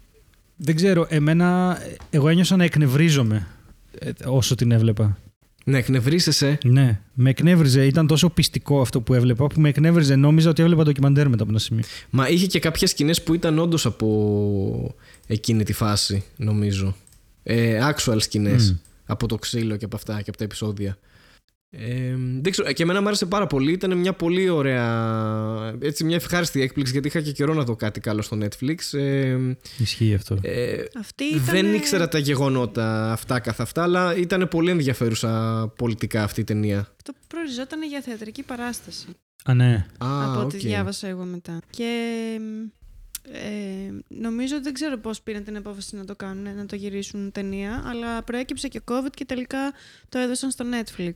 δεν ξέρω, εμένα εγώ ένιωσα να εκνευρίζομαι ε, όσο την έβλεπα. Ναι, εκνευρίσεσαι. Ναι, με εκνεύριζε. Ήταν τόσο πιστικό αυτό που έβλεπα που με εκνεύριζε. Νόμιζα ότι έβλεπα ντοκιμαντέρ μετά από ένα σημείο. Μα είχε και κάποιες σκηνές που ήταν όντως από εκείνη τη φάση, νομίζω. Ε, actual σκηνές. Μμ. Από το ξύλο και από αυτά και από τα επεισόδια. Ε, δεν ξέρω, και εμένα μου άρεσε πάρα πολύ. Ήταν μια πολύ ωραία. Έτσι, μια ευχάριστη έκπληξη γιατί είχα και καιρό να δω κάτι καλό στο Netflix. Ε, Ισχύει αυτό. ε, Αυτή ήταν. δεν ήξερα τα γεγονότα αυτά καθ' αυτά, αλλά ήταν πολύ ενδιαφέρουσα πολιτικά αυτή η ταινία. Αυτό που προοριζόταν για θεατρική παράσταση. Α, ναι. Α, από ό,τι οκ. διάβασα εγώ μετά. Και ε, νομίζω δεν ξέρω πώς πήραν την απόφαση να το κάνουν, να το γυρίσουν ταινία, αλλά προέκυψε και COVID και τελικά το έδωσαν στο Netflix.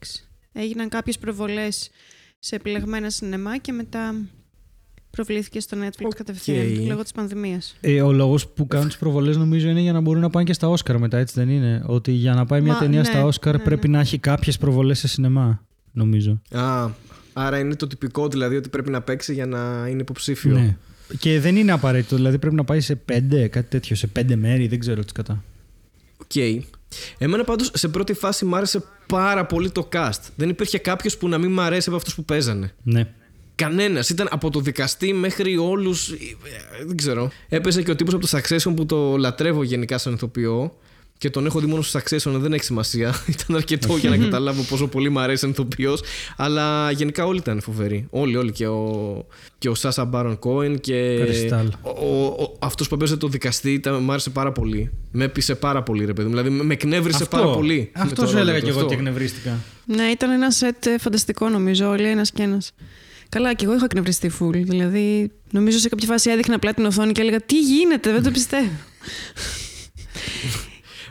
Έγιναν κάποιες προβολές σε επιλεγμένα σινεμά και μετά προβλήθηκε στο Netflix Οκ. κατευθείαν λόγω της πανδημίας. Ε, ο λόγος που κάνουν τις προβολές νομίζω είναι για να μπορούν να πάνε και στα Όσκαρ μετά, έτσι δεν είναι; Ότι για να πάει μια Μα, ταινία ναι, στα Όσκαρ ναι, πρέπει ναι. να έχει κάποιες προβολές σε σινεμά, νομίζω. Α, άρα είναι το τυπικό δηλαδή ότι πρέπει να παίξει για να είναι υποψήφιο. Ναι. Και δεν είναι απαραίτητο, δηλαδή πρέπει να πάει σε πέντε, κάτι τέτοιο, σε πέντε μέρη, δεν ξέρω τι κατά. Οκ. Εμένα πάντως σε πρώτη φάση μου άρεσε πάρα πολύ το cast. Δεν υπήρχε κάποιος που να μην μου αρέσει από αυτούς που παίζανε. Ναι. Κανένας. Ήταν από το δικαστή μέχρι όλους. Δεν ξέρω. Έπαιζε και ο τύπος από το Succession που το λατρεύω γενικά σαν ηθοποιό. Και τον έχω δει μόνο στο Succession, δεν έχει σημασία. Ήταν αρκετό για να καταλάβω πόσο πολύ μου αρέσει σαν ηθοποιό. Αλλά γενικά όλοι ήταν φοβεροί. Όλοι, όλοι. Και ο, και ο Σάσα Μπάρον Κόεν και. Κρυστάλ. Ο, ο, ο, αυτός που έπαιζε το δικαστή ήταν, μου άρεσε πάρα πολύ. Με έπεισε πάρα πολύ, ρε παιδί μου. Δηλαδή με εκνεύρισε πάρα πολύ. Αυτός με το σου ρόλο έλεγα του. και εγώ Αυτό. ότι εκνευρίστηκα. Ναι, ήταν ένα σετ ε, φανταστικό νομίζω, όλοι ένας και ένας. Καλά, και εγώ έχω εκνευριστεί full. Δηλαδή, νομίζω σε κάποια φάση έδειχνα απλά την οθόνη και έλεγα Τι γίνεται, δεν το πιστεύω.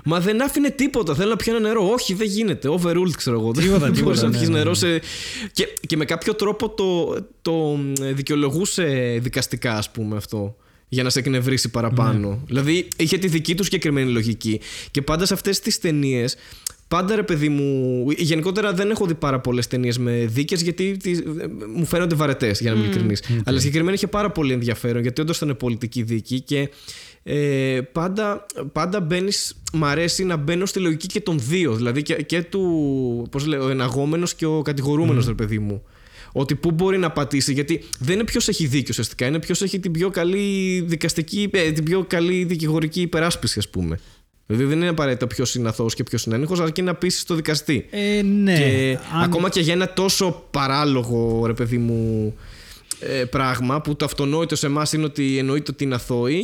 Μα δεν άφηνε τίποτα. Θέλω να πιάνω νερό. Όχι, δεν γίνεται. Overruled, ξέρω εγώ. Τίποτα, δεν τίποτα, μπορείς να ναι, πιεις ναι, νερό ναι. σε. Και, και με κάποιο τρόπο το, το δικαιολογούσε δικαστικά, ας πούμε, αυτό. Για να σε εκνευρίσει παραπάνω. Ναι. Δηλαδή, είχε τη δική του συγκεκριμένη λογική. Και πάντα σε αυτές τις ταινίες. Πάντα ρε παιδί μου. Γενικότερα δεν έχω δει πάρα πολλές ταινίες με δίκες γιατί τις, ε, μου φαίνονται βαρετές, για να είμαι ειλικρινής. Αλλά συγκεκριμένα είχε πάρα πολύ ενδιαφέρον γιατί όντως ήταν πολιτική δίκη και ε, πάντα, πάντα μπαίνεις. Μ' αρέσει να μπαίνω στη λογική και των δύο. Δηλαδή και, και του. Πώς λέω, ο εναγόμενος και ο κατηγορούμενος, ρε παιδί μου. Ότι πού μπορεί να πατήσει, γιατί δεν είναι ποιος έχει δίκιο ουσιαστικά, είναι ποιος έχει την πιο καλή δικαστική, ε, την πιο καλή δικηγορική υπεράσπιση, ας πούμε. Δηλαδή δεν είναι απαραίτητα ποιος είναι αθώος και ποιος είναι ένοχος, αρκεί να πείσει το δικαστή. Ε, ναι. Και Αν- ακόμα και για ένα τόσο παράλογο, ρε παιδί μου, ε, πράγμα που το αυτονόητο σε εμάς είναι ότι εννοείται ότι είναι αθώοι.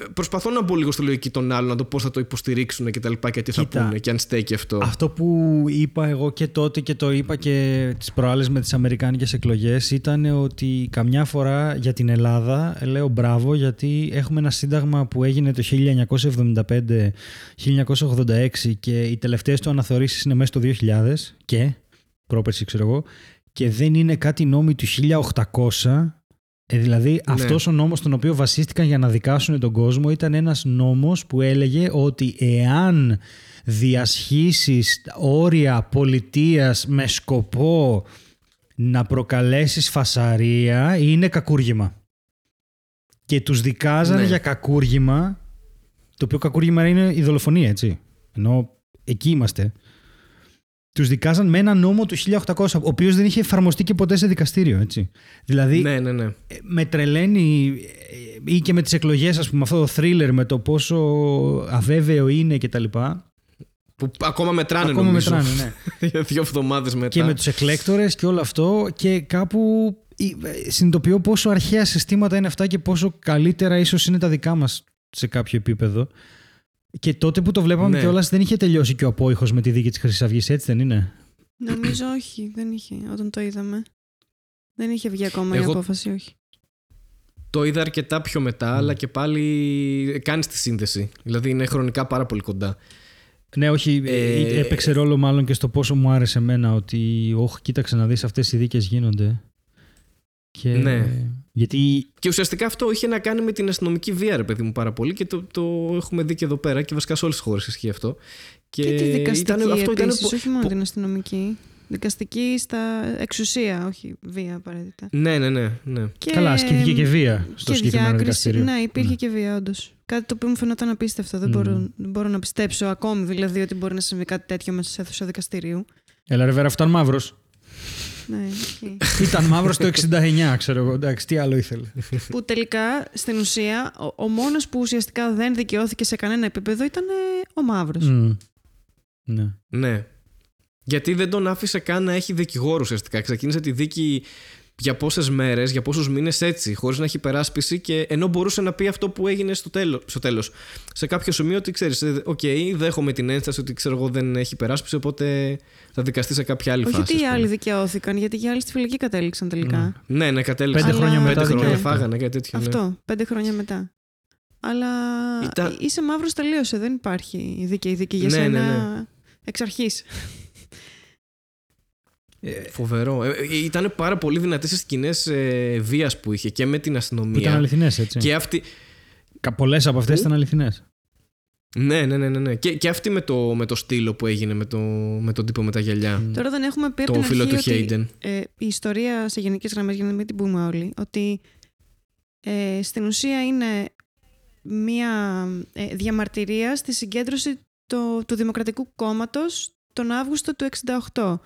ε, Προσπαθώ να μπω λίγο στη λογική των άλλων, να δω πώς θα το υποστηρίξουν και τα λοιπά και τι θα Κοίτα. πούνε και αν στέκει αυτό. Αυτό που είπα εγώ και τότε και το είπα και τις προάλλες με τις Αμερικάνικες εκλογές ήταν ότι καμιά φορά για την Ελλάδα λέω μπράβο γιατί έχουμε ένα σύνταγμα που έγινε το 1975-1986 και οι τελευταίες του αναθεωρήσεις είναι μέσα στο 2000 και πρόπερση ξέρω εγώ και δεν είναι κάτι νόμοι του 1800 ε, δηλαδή αυτός ο νόμος τον οποίο βασίστηκαν για να δικάσουν τον κόσμο ήταν ένας νόμος που έλεγε ότι εάν διασχίσεις όρια πολιτείας με σκοπό να προκαλέσεις φασαρία είναι κακούργημα. Και τους δικάζανε Ναι. για κακούργημα, το οποίο κακούργημα είναι η δολοφονία, έτσι. Ενώ εκεί είμαστε. Τους δικάζαν με ένα νόμο του 1800, ο οποίος δεν είχε εφαρμοστεί και ποτέ σε δικαστήριο, έτσι. Δηλαδή, ναι, ναι, ναι. ε, με τρελαίνει ε, ή και με τις εκλογές ας πούμε αυτό το thriller με το πόσο αβέβαιο είναι και τα λοιπά Που ακόμα μετράνε ακόμα νομίζω. μετράνε ναι. για δύο εβδομάδες μετά. και με τους εκλέκτορες και όλο αυτό και κάπου ε, συνειδητοποιώ πόσο αρχαία συστήματα είναι αυτά και πόσο καλύτερα ίσως είναι τα δικά μας σε κάποιο επίπεδο και τότε που το βλέπαμε Ναι. κιόλας δεν είχε τελειώσει και ο απόϊχος με τη δίκη της Χρυσής Αυγής έτσι δεν είναι; Νομίζω όχι, δεν είχε όταν το είδαμε. Δεν είχε βγει ακόμα η Εγώ- απόφαση, όχι. Το είδα αρκετά πιο μετά, αλλά και πάλι κάνεις τη σύνδεση. Δηλαδή είναι χρονικά πάρα πολύ κοντά. Ναι, όχι, Ε, ε, έπαιξε ρόλο μάλλον και στο πόσο μου άρεσε εμένα ότι, όχι, κοίταξε να δεις αυτές οι δίκες γίνονται. Και... Ναι. Γιατί Και ουσιαστικά αυτό είχε να κάνει με την αστυνομική βία, ρε παιδί μου, πάρα πολύ και το, το έχουμε δει και εδώ πέρα και βασικά σε όλες τις χώρες ισχύει αυτό. Και, τη δικαστική ήταν- αυτό ήταν επίσης, πο- όχι μόνο πο- την αστυνομική. Δικαστική στα εξουσία, όχι βία απαραίτητα. Ναι, ναι, ναι. ναι. Και, καλά, ασκήθηκε και βία στο και συγκεκριμένο διάκριση. δικαστήριο. Ναι, υπήρχε και βία, όντως. Κάτι το οποίο μου φαινόταν απίστευτο. Δεν, Μμμ. μπορώ, δεν μπορώ να πιστέψω ακόμη δηλαδή ότι μπορεί να συμβεί κάτι τέτοιο μέσα σε αίθουσα δικαστηρίου. Έλα ρε Βέρα, αυτό ήταν μαύρος. Ναι, ισχύει. ήταν μαύρος το 69, ξέρω εγώ. Εντάξει, τι άλλο ήθελε. που τελικά στην ουσία ο, ο μόνος που ουσιαστικά δεν δικαιώθηκε σε κανένα επίπεδο ήταν ε, ο Μαύρος. Μμ. Ναι. Ναι. Γιατί δεν τον άφησε καν να έχει δικηγόρο ουσιαστικά. Ξεκίνησε τη δίκη για πόσες μέρες, για πόσους μήνες έτσι, χωρίς να έχει περάσπιση και ενώ μπορούσε να πει αυτό που έγινε στο τέλο. Στο τέλος. Σε κάποιο σημείο ότι ξέρεις, οκ, δέχομαι την ένσταση ότι ξέρω εγώ δεν έχει περάσπιση, οπότε θα δικαστεί σε κάποια άλλη Όχι φάση. ότι ας οι πούμε. άλλοι δικαιώθηκαν, γιατί οι άλλοι στη φυλακή κατέληξαν τελικά. Ναι, ναι, κατέληξε. Πέντε Αλλά- χρόνια μετά Πέντε χρόνια δικαιώθηκε. φάγανε κάτι τέτοιο. ναι. Αυτό, πέντε χρόνια μετά. Αλλά Ήταν- είσαι μαύρος τελείωσε, δεν υπάρχει δίκαιη δίκη για Ναι, σένα ναι, εξ αρχής. Φοβερό. Ε, ε, ήταν πάρα πολύ δυνατές οι σκηνές ε, βίας που είχε και με την Που αστυνομία. ήταν αληθινές, έτσι. Και αυτή. Πολλές από αυτές Πού; ήταν αληθινές. Ναι, ναι, ναι. ναι, ναι. Και, και αυτή με το, με το στήλο που έγινε με, το, με τον τύπο με τα γυαλιά. Τώρα δεν έχουμε πει από Το την φίλο αρχή του ότι, Χέιντεν. ε, η ιστορία σε γενικές γραμμές, για να μην την πούμε όλοι, ότι ε, στην ουσία είναι μία ε, διαμαρτυρία στη συγκέντρωση το, του Δημοκρατικού Κόμματος τον Αύγουστο του 1968.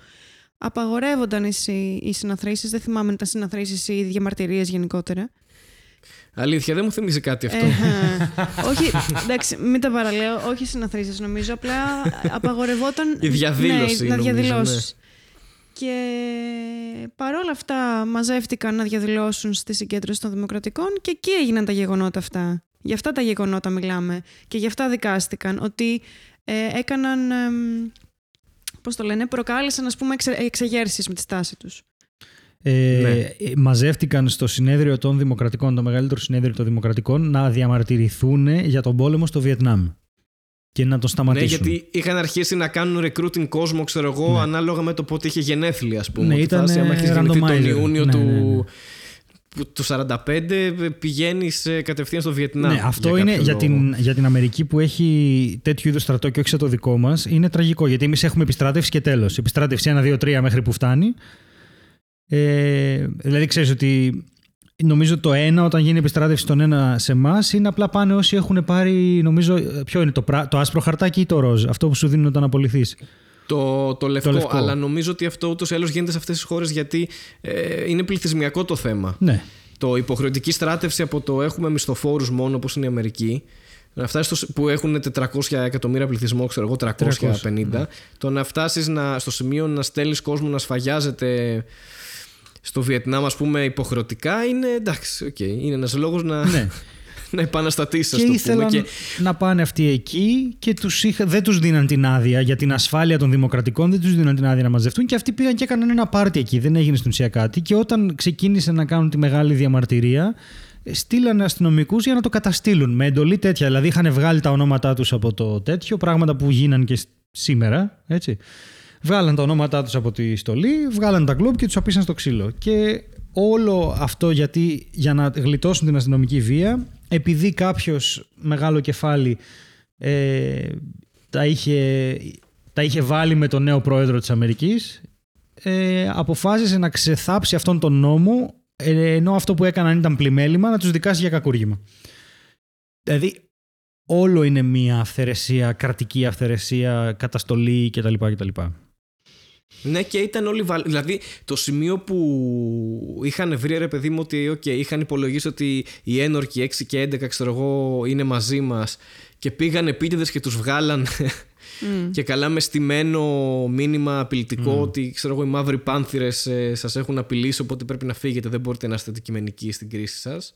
Απαγορεύονταν οι, συ- οι συναθρήσεις, δεν θυμάμαι αν ήταν συναθρήσεις ή διαμαρτυρίες γενικότερα. Αλήθεια, δεν μου θυμίζει κάτι αυτό. Ε, όχι, εντάξει, μην τα παραλέω, όχι συναθρήσεις νομίζω, απλά απαγορευόταν... Η διαδήλωση, ναι, να νομίζω, διαδηλώσεις. Και παρόλα αυτά μαζεύτηκαν να διαδηλώσουν στη συγκέντρωση των Δημοκρατικών και εκεί έγιναν τα γεγονότα αυτά. Γι' αυτά τα γεγονότα μιλάμε και γι' αυτά δικάστηκαν. Ότι ε, έκαναν, εμ, πώς το λένε, προκάλεσαν ας πούμε εξε, εξεγέρσεις με τη στάση τους. Ε, Ναι. ε, μαζεύτηκαν στο συνέδριο των Δημοκρατικών, το μεγαλύτερο συνέδριο των Δημοκρατικών, να διαμαρτυρηθούν για τον πόλεμο στο Βιετνάμ και να τον Ναι, σταματήσουν. γιατί είχαν αρχίσει να κάνουν recruiting κόσμο, ξέρω εγώ, Ναι. ανάλογα με το πότε είχε γενέθλια, ας πούμε. Ναι, Ότι ήταν, φτάσει, άμα ε, έχεις γεννηθεί τον randomizer. Ιούνιο Ναι, του, ναι, ναι. που- του 45, πηγαίνεις κατευθείαν στο Βιετνάμ. Ναι, αυτό για είναι κάποιο για λόγο. την, για την Αμερική που έχει τέτοιου είδους στρατό και όχι σαν το δικό μας. Είναι τραγικό γιατί εμείς έχουμε επιστράτευση και τέλος. Επιστράτευση 1, 2, 3 μέχρι που φτάνει. Ε, δηλαδή ξέρεις ότι νομίζω το ένα όταν γίνει επιστράτευση τον ένα σε εμάς είναι απλά πάνε όσοι έχουν πάρει. Νομίζω, ποιο είναι το, πρά- το άσπρο χαρτάκι ή το ροζ, αυτό που σου δίνουν όταν απολυθείς. Το, το, λευκό, λευκό. Αλλά νομίζω ότι αυτό ούτως ή άλλως γίνεται σε αυτές τις χώρες γιατί ε, είναι πληθυσμιακό το θέμα. Ναι. Το υποχρεωτική στράτευση από το έχουμε μισθοφόρους μόνο όπως είναι η Αμερική. Να φτάσεις στο, που έχουν 400 εκατομμύρια πληθυσμό, ξέρω εγώ, 350. 300, Το να φτάσεις στο σημείο να στέλνεις κόσμο να σφαγιάζεται στο Βιετνάμ, ας πούμε, υποχρεωτικά είναι εντάξει. Okay, είναι ένας λόγος να, ναι. να επαναστατήσεις, ας και το πούμε. ήθελαν Και, να πάνε αυτοί εκεί και τους είχα, δεν τους δίναν την άδεια για την ασφάλεια των δημοκρατικών, δεν τους δίναν την άδεια να μαζευτούν και αυτοί πήγαν και έκαναν ένα πάρτι εκεί, δεν έγινε στην ουσία κάτι και όταν ξεκίνησε να κάνουν τη μεγάλη διαμαρτυρία ε, στείλανε αστυνομικούς για να το καταστήλουν με εντολή τέτοια. Δηλαδή είχαν βγάλει τα ονόματά τους από το τέτοιο, πράγματα που γίναν και σ- σήμερα. Έτσι. Βγάλαν τα ονόματά τους από τη στολή, βγάλαν τα γκλόπ και τους απίσαν στο ξύλο. Και όλο αυτό γιατί για να γλιτώσουν την αστυνομική βία, επειδή κάποιος μεγάλο κεφάλι ε, τα, είχε, τα είχε βάλει με τον νέο πρόεδρο της Αμερικής, ε, αποφάσισε να ξεθάψει αυτόν τον νόμο ε, ενώ αυτό που έκαναν ήταν πλημέλημα να τους δικάσει για κακούργημα. Δηλαδή όλο είναι μια αυθαιρεσία, κρατική αυθαιρεσία, καταστολή κτλ. κτλ. Ναι, και ήταν όλοι. βαλ- Δηλαδή, το σημείο που είχαν βρει, ρε παιδί μου, ότι okay, είχαν υπολογίσει ότι οι ένορκοι 6 και 11, ξέρω εγώ, είναι μαζί μας και πήγαν επίτηδες και τους βγάλαν. και καλά με στημένο μήνυμα απειλητικό ότι ξέρω εγώ, οι μαύροι πάνθυρες ε, σας έχουν απειλήσει, οπότε πρέπει να φύγετε. Δεν μπορείτε να είστε αντικειμενικοί στην κρίση σας.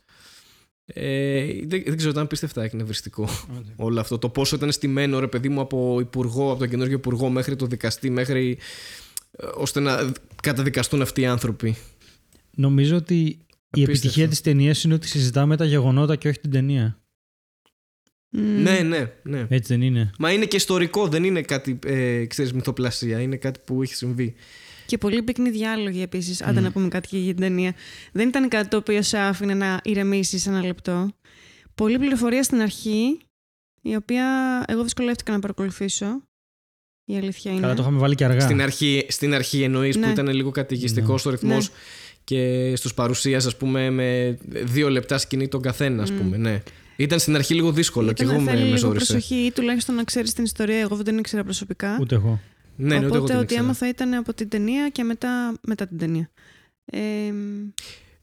Ε, δεν, δεν ξέρω, ήταν πίστευτα εκνευριστικό όλο αυτό. Το πόσο ήταν στημένο, ρε παιδί μου, από υπουργό, από τον καινούργιο υπουργό μέχρι το δικαστή, μέχρι ε, ώστε να καταδικαστούν αυτοί οι άνθρωποι. Νομίζω ότι η Απίστευτο. επιτυχία της ταινίας είναι ότι συζητάμε τα γεγονότα και όχι την ταινία. Μμ. Ναι, ναι, ναι. Έτσι δεν είναι. Μα είναι και ιστορικό, δεν είναι κάτι, ε, ξέρεις, μυθοπλασία. Είναι κάτι που έχει συμβεί. Και πολύ πυκνή διάλογοι επίσης. Άντε να πούμε κάτι και για την ταινία. Δεν ήταν κάτι το οποίο σε άφηνε να ηρεμήσεις ένα λεπτό. Πολλή πληροφορία στην αρχή, η οποία εγώ δυσκολεύτηκα να παρακολουθήσω. Η αλήθεια είναι. Καλά, το είχαμε βάλει και αργά. Στην αρχή, στην αρχή εννοείς Ναι. που ήταν λίγο καταιγιστικό Ναι. στο ρυθμός Ναι. και στους παρουσίας, ας πούμε, με δύο λεπτά σκηνή τον καθένα, ας πούμε. Ναι. Ήταν στην αρχή λίγο δύσκολο και Ήταν εγώ να με, θέλει με λίγο ζόρισε. προσοχή ή τουλάχιστον να ξέρεις την ιστορία. Εγώ δεν την ήξερα προσωπικά. Ούτε εγώ. Ναι, ναι, ούτε εγώ Οπότε την ό,τι ήξερα. έμαθα ήταν από την ταινία και μετά, μετά την ταινία. Ε,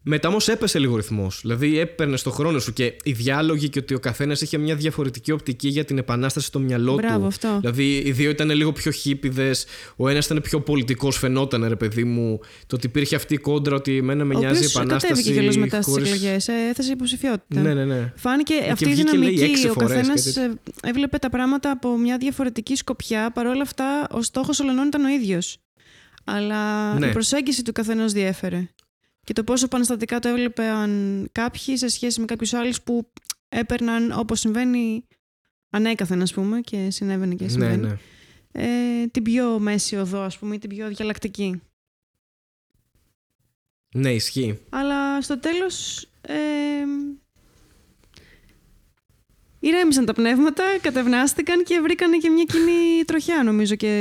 Μετά όμως έπεσε λίγο ρυθμός. Δηλαδή έπαιρνε το χρόνο σου και οι διάλογοι και ότι ο καθένας είχε μια διαφορετική οπτική για την επανάσταση στο μυαλό Μπράβο, του. αυτό. Δηλαδή οι δύο ήταν λίγο πιο χίπηδε. Ο ένας ήταν πιο πολιτικός, φαινόταν ρε παιδί μου. Το ότι υπήρχε αυτή η κόντρα ότι εμένα με ο νοιάζει η οποίος επανάσταση. κατέβηκε κιόλα μετά στις χωρίς- εκλογέ. έθεσε υποψηφιότητα. Ναι, ναι, ναι. Φάνηκε και αυτή η βγήκε, λέει, δυναμική. έξι Ο φορές, καθένας κάτι έβλεπε τα πράγματα από μια διαφορετική σκοπιά. Παρ' όλα αυτά, ο στόχος όλων ήταν ο ίδιος. Αλλά Ναι. η προσέγγιση του καθενός διέφερε. Και το πόσο επαναστατικά το έβλεπαν κάποιοι σε σχέση με κάποιους άλλους που έπαιρναν όπως συμβαίνει ανέκαθεν, ας πούμε, και συνέβαινε και ναι, συμβαίνει. ναι. Ε, την πιο μέση οδό, ας πούμε, ή την πιο διαλλακτική. Ναι, ισχύει. Αλλά στο τέλος ε, ηρέμησαν τα πνεύματα, κατευνάστηκαν και βρήκαν και μια κοινή τροχιά νομίζω και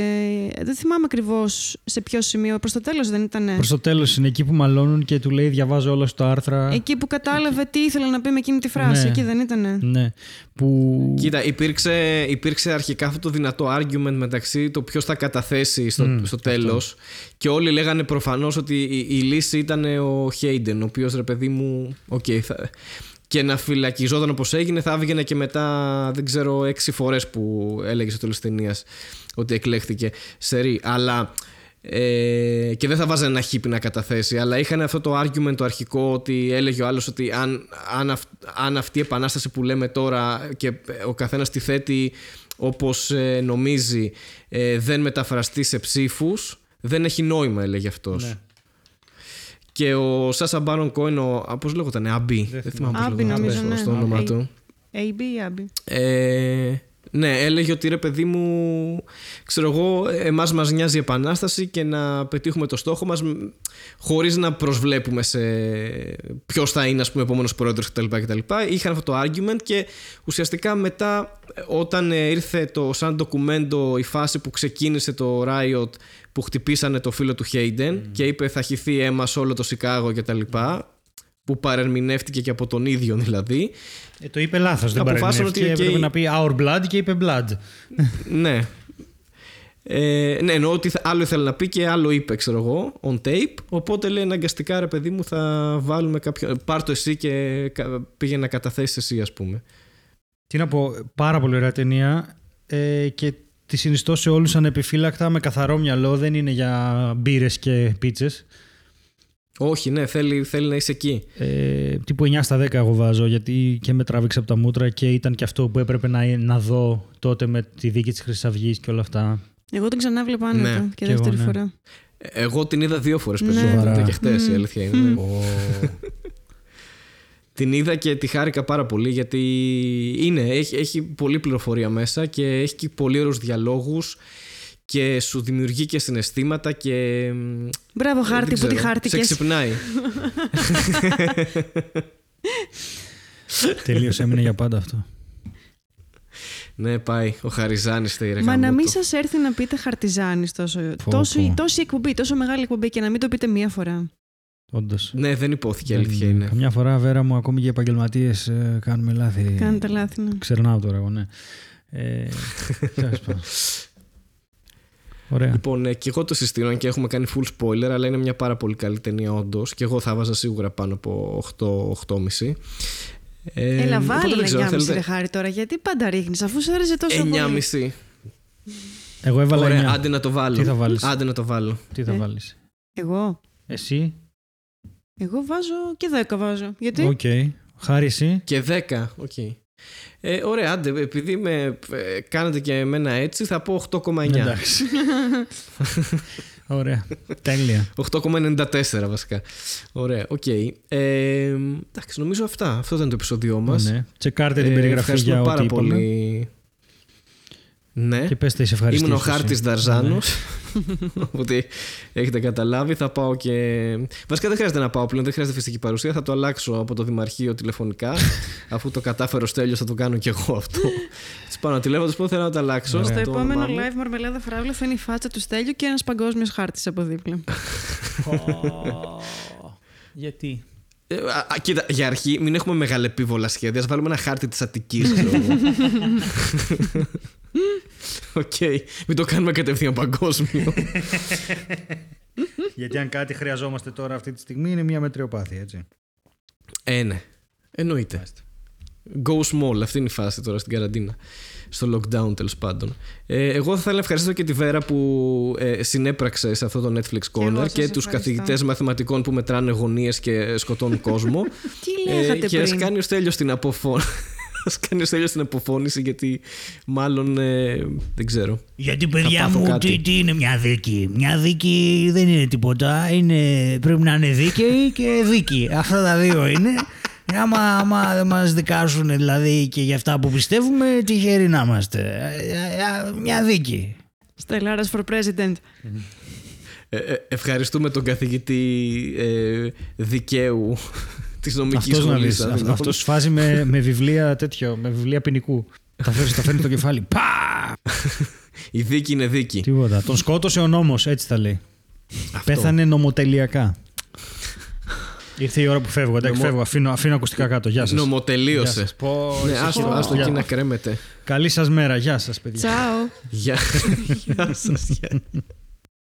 δεν θυμάμαι ακριβώς σε ποιο σημείο, προς το τέλος δεν ήταν. Προς το τέλος είναι εκεί που μαλώνουν και του λέει: Διαβάζω όλα στα άρθρα. Εκεί που κατάλαβε τι ήθελε να πει με εκείνη τη φράση, Ναι. εκεί δεν ήτανε. Ναι. Που. Κοίτα, υπήρξε, υπήρξε αρχικά αυτό το δυνατό argument μεταξύ το ποιος θα καταθέσει στο, Μμ, στο τέλος. Και όλοι λέγανε προφανώς ότι η, η λύση ήταν ο Χέιντεν, ο οποίος ρε παιδί μου. οκ, θα, και να φυλακιζόταν όπως έγινε, θα έβγαινε και μετά, δεν ξέρω, έξι φορές που έλεγε στο τέλος της ταινίας ότι εκλέχθηκε σε ρί. Αλλά. Ε, και δεν θα βάζανε ένα χίπι να καταθέσει, αλλά είχαν αυτό το argument το αρχικό ότι έλεγε ο άλλος ότι αν, αν, αυ- αν αυτή η επανάσταση που λέμε τώρα και ο καθένας τη θέτει όπως ε, νομίζει ε, δεν μεταφραστεί σε ψήφους δεν έχει νόημα έλεγε αυτός Ναι. Και ο Σάσα Μπάρον Κόεν, πώς λέγονταν, Αμπί. Δεν Δεν θυμάμαι Άμπι, πώς νομίζω, λέγονταν ναι. στο όνομα Αμπί. του. AB ή Άμπι. Ε, ναι, έλεγε ότι ρε παιδί μου, ξέρω εγώ, εμάς μας νοιάζει η επανάσταση και να πετύχουμε το στόχο μας μ, χωρίς να προσβλέπουμε σε ποιος θα είναι ας πούμε επόμενος πρόεδρος κτλ. κτλ. Είχαν αυτό το argument και ουσιαστικά μετά όταν ε, ήρθε το σαν ντοκουμέντο η φάση που ξεκίνησε το Riot που χτυπήσανε το φίλο του Hayden και είπε θα χυθεί αίμα σε όλο το Σικάγο κτλ. Που παρερμηνεύτηκε και από τον ίδιο δηλαδή Ε, το είπε λάθος. Δεν Αποφάσισαν παρεμβαίνει. ότι, Έπρεπε οκ. να πει Our Blood και είπε Blood. ναι. Ε, ναι, εννοώ ότι θα- άλλο ήθελε να πει και άλλο είπε, ξέρω εγώ, on tape. Οπότε λέει αναγκαστικά ρε παιδί μου, θα βάλουμε κάποιο. Πάρ το εσύ και κα- πήγε να καταθέσεις εσύ, ας πούμε. Τι να πω, πάρα πολύ ωραία ταινία ε, και τη συνιστώ σε όλους ανεπιφύλακτα με καθαρό μυαλό. Δεν είναι για μπύρες και πίτσες. Όχι, ναι, θέλει, θέλει να είσαι εκεί. Ε, τύπου 9 στα 10 εγώ βάζω γιατί και με τράβηξε από τα μούτρα και ήταν και αυτό που έπρεπε να, να δω τότε με τη δίκη της Χρυσής Αυγής και όλα αυτά. Εγώ την ξανά βλέπω άνετα Ναι, και κι εγώ, δεύτερη ναι. φορά. Ε, Εγώ την είδα δύο φορές Ναι. περισσότερο. Σοβαρά. Και χτες, η αλήθεια είναι. Ω, Την είδα και τη χάρηκα πάρα πολύ γιατί είναι, έχει, έχει πολλή πληροφορία μέσα και έχει και πολύ ωραίους διαλόγους και σου δημιουργεί και συναισθήματα και μ, Μπράβο, χάρτη Δεν που τη ξέρω. χάρτηκες. Σε ξυπνάει. τελείως έμεινε για πάντα αυτό. ναι, πάει. Ο Χαριζάνης θέλει ρε Μα να γαμώτο. μην σας έρθει να πείτε χαρτιζάνης τόσο. Πω, τόσο πω. τόση εκπομπή, τόσο μεγάλη εκπομπή και να μην το πείτε μία φορά. Όντως. Ναι, δεν υπόθηκε, Δεν- αλήθεια είναι. Καμιά φορά, Βέρα μου, ακόμη και επαγγελματίες κάνουμε λάθη. Κάνετε λάθη. ναι. Ξερνάω τώρα εγώ, ναι. Ε, τέλος πάντων. Ωραία. Λοιπόν, ε, και εγώ το συστήνω αν και έχουμε κάνει full spoiler, αλλά είναι μια πάρα πολύ καλή ταινία, όντως. Και εγώ θα βάζα σίγουρα πάνω από 8-8,5. Ε, Έλα, οπότε βάλε δεν ξέρω, 9,5 θέλετε- ρε χάρη τώρα. Γιατί πάντα ρίχνεις, αφού σου άρεσε τόσο πολύ. 9,5. Εγώ έβαλα Ωραία, 9. άντε να το βάλω. Τι θα βάλεις; Άντε να το βάλω. Τι θα Ε. βάλεις; Εγώ. Εσύ; Εγώ βάζω και 10 βάζω. Γιατί; Οκ. Χάρη εσύ; Και 10. Οκ. Ε, ωραία, άντε, επειδή με ε, κάνετε και εμένα έτσι, θα πω 8,9. Εντάξει. Ωραία. Τέλεια. 8,94 βασικά. Ωραία, οκ. Ε, εντάξει, νομίζω αυτά. Αυτό ήταν το επεισόδιο μας. Ναι. Τσεκάρτε την περιγραφή για ό,τι πάρα είπαμε. Πολύ. Ναι. Και πέστε σε ευχαριστήσεις. Ήμουν ο εσύ. χάρτης Δαρζάνος. Ναι. Οπότε έχετε καταλάβει. Θα πάω και. Βασικά δεν χρειάζεται να πάω πλέον, δεν χρειάζεται φυσική παρουσία. Θα το αλλάξω από το Δημαρχείο τηλεφωνικά. αφού το κατάφερε ο Στέλιος θα το κάνω και εγώ αυτό. Τη πάω να τηλέφωνο, τους πω θέλω να το αλλάξω. Στο το επόμενο όνομά μου. live Μαρμελάδα Φράουλα θα είναι η φάτσα του Στέλιου και ένας παγκόσμιος χάρτης από δίπλα. Γιατί; Ε, α, α, κοίτα, για αρχή μην έχουμε μεγαλεπίβολα σχέδια. Ας βάλουμε ένα χάρτη της Αττικής. Οκ. Μην το κάνουμε κατευθείαν παγκόσμιο. Γιατί αν κάτι χρειαζόμαστε τώρα αυτή τη στιγμή είναι μια μετριοπάθεια, έτσι. ε, ναι. Εννοείται. Go small. Αυτή είναι η φάση τώρα στην καραντίνα. Στο lockdown τέλος πάντων. Ε, εγώ θα ήθελα να ευχαριστήσω και τη Βέρα που ε, συνέπραξε σε αυτό το Netflix εγώ Corner σας και τους ευχαριστώ. καθηγητές μαθηματικών που μετράνε γωνίες και σκοτώνουν κόσμο. Τι λέγατε και ας πριν; κάνει ο Στέλιος την αποφώνηση. Ας κάνεις ο Στέλιος την αποφώνηση γιατί μάλλον ε, δεν ξέρω. Γιατί παιδιά πάθω μου, κάτι. τι, τι είναι μια δίκη; Μια δίκη δεν είναι τίποτα. Είναι, πρέπει να είναι δίκαιη και δίκη. Αυτά τα δύο είναι. Άμα, άμα δεν μας δικάσουν δηλαδή και για αυτά που πιστεύουμε, τυχεροί να είμαστε. Ε, ε, ε, Μια δίκη. Στελάρας for president. Ε, ε, ευχαριστούμε τον καθηγητή ε, δικαίου της νομικής Αυτός να σχολής. δεις. αν Αυτός θυμάμαι. αυτός φάζει με, με βιβλία τέτοιο, με βιβλία ποινικού. Τα φέρνει, τα φέρνει στο κεφάλι. Πα! Η δίκη είναι δίκη. Τίποτα. Τον σκότωσε ο νόμος, έτσι θα λέει. Αυτό. Πέθανε νομοτελειακά. Ήρθε η ώρα που φεύγω. Εντάξει, Νομο- φεύγω. Αφήνω, αφήνω ακουστικά κάτω. Γεια σας. Γεια Νομοτελείωσε. σας. Πω, Ναι, εσείς άστο, πω. άστο Γεια. εκεί να κρέμεται. Καλή σας μέρα. Γεια σας, παιδιά. Τσάου. Γεια, γεια σας. γεια.